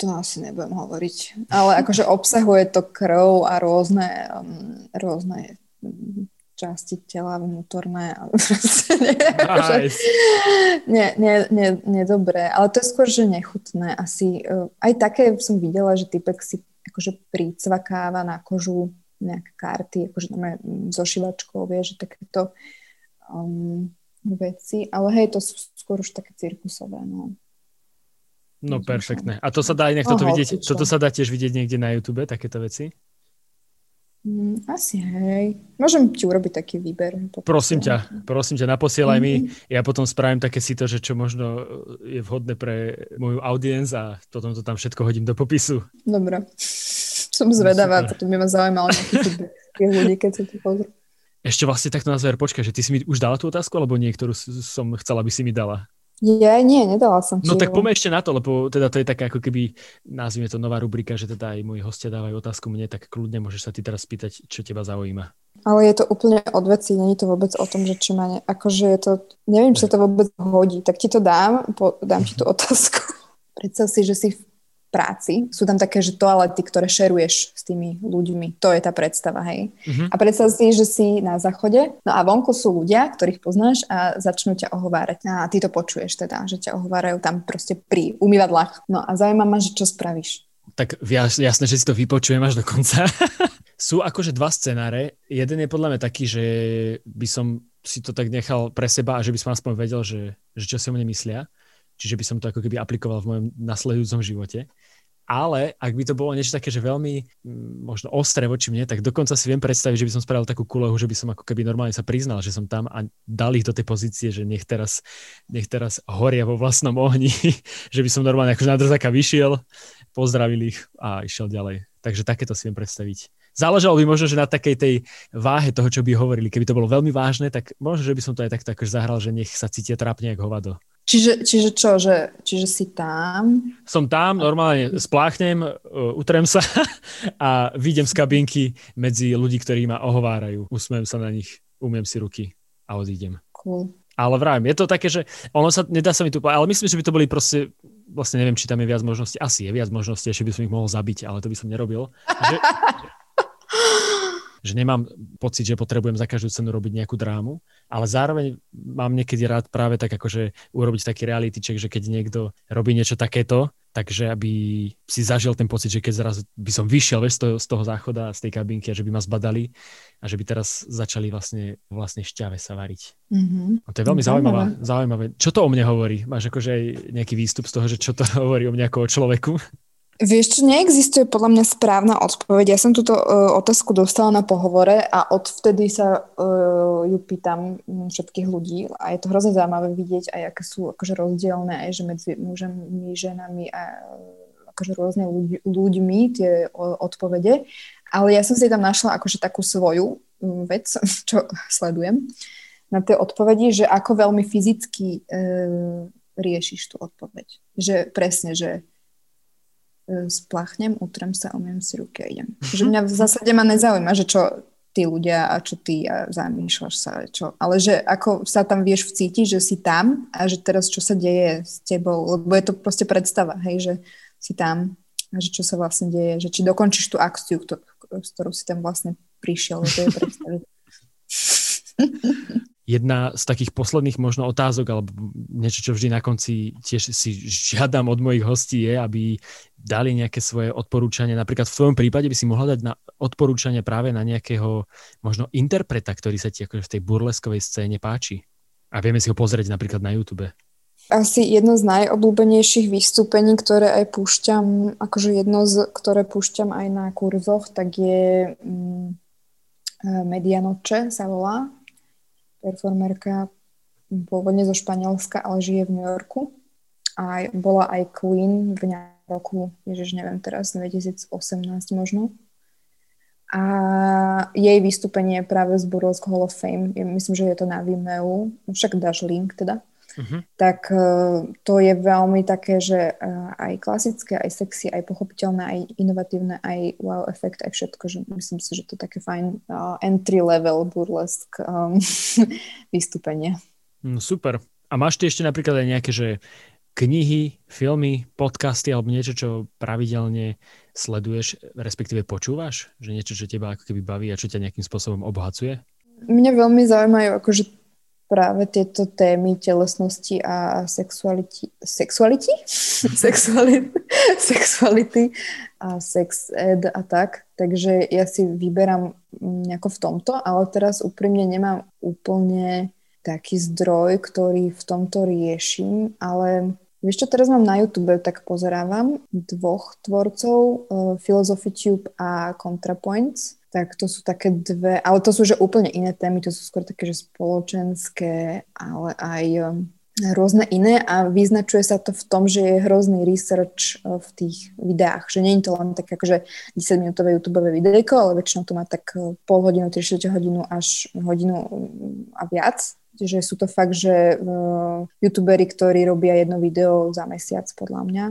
to asi nebudem hovoriť. Ale akože obsahuje to krv a rôzne, um, rôzne časti tela vnútorné. Ale proste nie, akože, nie, nie, nie, nie dobré. Ale to je skôr, že nechutné. Asi uh, aj také som videla, že typek si akože pricvakáva na kožu nejaké karty, akože máme so šivačkou, vieš, že takéto um, veci. Ale hej, to sú skôr už také cirkusové, no. No perfektné. A to sa dá aj toto vidieť, toto sa dá tiež vidieť niekde na YouTube, takéto veci? Mm, asi hej. Môžem ti urobiť taký výber. Prosím ťa, prosím ťa, naposielaj mm-hmm. mi. Mhm. Ja potom spravím také si to, že čo možno je vhodné pre moju audience a potom to tam všetko hodím do popisu. Dobre. Som zvedavá, no, potom by ma zaujímalo nejaký ľudí, keď sa to pozrú. Ešte vlastne takto na záver, počkaj, že ty si mi už dala tú otázku, alebo niektorú som chcela, aby si mi dala? Ja nie, nedala som ti No tak poďme ešte na to, lebo teda to je taká ako keby, nazvime to nová rubrika, že teda aj moji hostia dávajú otázku mne, tak kľudne môžeš sa ty teraz spýtať, čo teba zaujíma. Ale je to úplne od veci, není to vôbec o tom, že či ma ne... Akože je to, neviem, či sa to vôbec hodí, tak ti to dám, po, dám ti tú otázku. Predstav si, že si v práci. Sú tam také, že toalety, ktoré šeruješ s tými ľuďmi. To je tá predstava, hej. Uh-huh. A predstav si, že si na záchode, no a vonku sú ľudia, ktorých poznáš a začnú ťa ohovárať. A ty to počuješ teda, že ťa ohovárajú tam proste pri umývadlách. No a zaujíma ma, že čo spravíš. Tak jasné, že si to vypočujem až do konca. sú akože dva scenáre. Jeden je podľa mňa taký, že by som si to tak nechal pre seba a že by som aspoň vedel, že, že čo si o mne myslia. Čiže by som to ako keby aplikoval v mojom nasledujúcom živote. Ale ak by to bolo niečo také, že veľmi mm, možno ostré voči mne, tak dokonca si viem predstaviť, že by som spravil takú kulehu, že by som ako keby normálne sa priznal, že som tam a dal ich do tej pozície, že nech teraz, nech teraz horia vo vlastnom ohni, že by som normálne akože na drzáka vyšiel, pozdravil ich a išiel ďalej. Takže takéto si viem predstaviť. Záležalo by možno, že na takej tej váhe toho, čo by hovorili. Keby to bolo veľmi vážne, tak možno, že by som to aj takto akože zahral, že nech sa cítia trápne ako hovado. Čiže, čiže čo, že, čiže si tam? Som tam, normálne spláchnem, uh, utrem sa a vidím z kabinky medzi ľudí, ktorí ma ohovárajú. Usmiem sa na nich, umiem si ruky a odídem. Cool. Ale vravím, je to také, že ono sa, nedá sa mi tu ale myslím, že by to boli proste, vlastne neviem, či tam je viac možností, asi je viac možností, ešte by som ich mohol zabiť, ale to by som nerobil. Že, že nemám pocit, že potrebujem za každú cenu robiť nejakú drámu, ale zároveň mám niekedy rád práve tak akože urobiť taký reality check, že keď niekto robí niečo takéto, takže aby si zažil ten pocit, že keď zrazu by som vyšiel z toho, z toho záchoda, z tej kabinky a že by ma zbadali a že by teraz začali vlastne, vlastne šťave sa variť. Mm-hmm. A to je veľmi zaujímavé. zaujímavé. Čo to o mne hovorí? Máš akože aj nejaký výstup z toho, že čo to hovorí o mne ako o človeku? Vieš, čo neexistuje podľa mňa správna odpoveď. Ja som túto uh, otázku dostala na pohovore a odvtedy sa uh, ju pýtam všetkých ľudí a je to hrozne zaujímavé vidieť aj aké sú akože rozdielne aj že medzi mužami, ženami a akože rôzne ľudí, ľuďmi tie odpovede. Ale ja som si tam našla akože takú svoju vec, čo sledujem na tie odpovedi, že ako veľmi fyzicky uh, riešiš tú odpoveď. Že presne, že Splachnem, utrem sa, umiem si ruky a idem. Že mňa v zásade ma nezaujíma, že čo tí ľudia a čo ty a zamýšľaš sa, čo. Ale že ako sa tam vieš vcítiť, že si tam a že teraz čo sa deje s tebou, lebo je to proste predstava, hej, že si tam a že čo sa vlastne deje, že či dokončíš tú akciu, s ktorou si tam vlastne prišiel, to je predstaviť. jedna z takých posledných možno otázok, alebo niečo, čo vždy na konci tiež si žiadam od mojich hostí je, aby dali nejaké svoje odporúčania. Napríklad v tvojom prípade by si mohla dať na odporúčanie práve na nejakého možno interpreta, ktorý sa ti akože v tej burleskovej scéne páči. A vieme si ho pozrieť napríklad na YouTube. Asi jedno z najobľúbenejších vystúpení, ktoré aj púšťam, akože jedno z, ktoré púšťam aj na kurzoch, tak je mm, Medianoche sa volá performerka pôvodne zo Španielska, ale žije v New Yorku. A bola aj Queen v roku, ježiš, neviem teraz, 2018 možno. A jej vystúpenie práve z Burlesque Hall of Fame, myslím, že je to na Vimeo, však dáš link teda, uh-huh. tak uh, to je veľmi také, že uh, aj klasické, aj sexy, aj pochopiteľné, aj inovatívne, aj wow efekt, aj všetko, že myslím si, že to je také fajn uh, entry level burlesque um, vystúpenie. No, super. A máš ty ešte napríklad aj nejaké, že knihy, filmy, podcasty alebo niečo, čo pravidelne sleduješ, respektíve počúvaš? Že niečo, čo teba ako keby baví a čo ťa nejakým spôsobom obohacuje? Mňa veľmi zaujímajú akože práve tieto témy telesnosti a sexuality, sexuality? sexuality, sexuality a sex ed a tak. Takže ja si vyberám nejako v tomto, ale teraz úprimne nemám úplne taký zdroj, ktorý v tomto riešim, ale Vieš čo, teraz mám na YouTube, tak pozerávam dvoch tvorcov, uh, Philosophy Tube a ContraPoints tak to sú také dve, ale to sú že úplne iné témy, to sú skôr také, že spoločenské, ale aj um, rôzne iné. A vyznačuje sa to v tom, že je hrozný research uh, v tých videách, že nie je to len tak akože 10 minútové YouTube videjko, ale väčšinou to má tak uh, pol hodinu, 3 hodinu až hodinu um, a viac. Že sú to fakt, že uh, youtuberi, ktorí robia jedno video za mesiac podľa mňa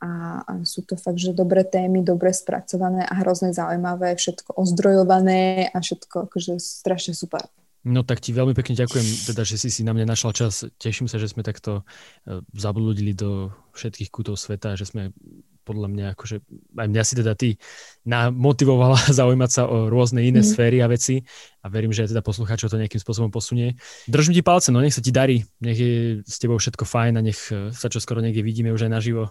a, a sú to fakt, že dobré témy, dobre spracované a hrozne zaujímavé, všetko ozdrojované a všetko akože strašne super. No tak ti veľmi pekne ďakujem, teda, že si si na mňa našla čas. Teším sa, že sme takto e, zablúdili do všetkých kútov sveta, že sme podľa mňa, akože aj mňa si teda ty motivovala zaujímať sa o rôzne iné mm. sféry a veci a verím, že teda poslucháčov to nejakým spôsobom posunie. Držím ti palce, no nech sa ti darí, nech je s tebou všetko fajn a nech e, sa čo skoro niekde vidíme už aj naživo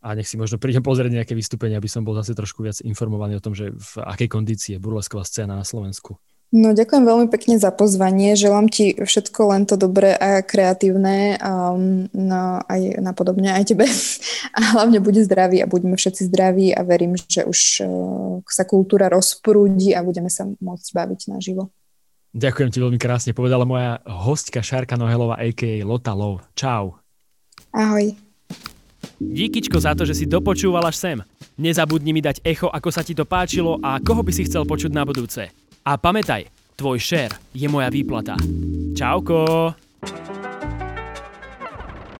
a nech si možno prídem pozrieť nejaké vystúpenie, aby som bol zase trošku viac informovaný o tom, že v akej kondícii je burlesková scéna na Slovensku. No ďakujem veľmi pekne za pozvanie. Želám ti všetko len to dobré a kreatívne um, no, aj napodobne aj tebe. A hlavne buď zdravý a buďme všetci zdraví a verím, že už uh, sa kultúra rozprúdi a budeme sa môcť baviť naživo. Ďakujem ti veľmi krásne. Povedala moja hostka Šárka Nohelová, a.k.a. Lota Love. Čau. Ahoj. Díkyčko za to, že si dopočúval až sem. Nezabudni mi dať echo, ako sa ti to páčilo a koho by si chcel počuť na budúce. A pamätaj, tvoj share je moja výplata. Čauko!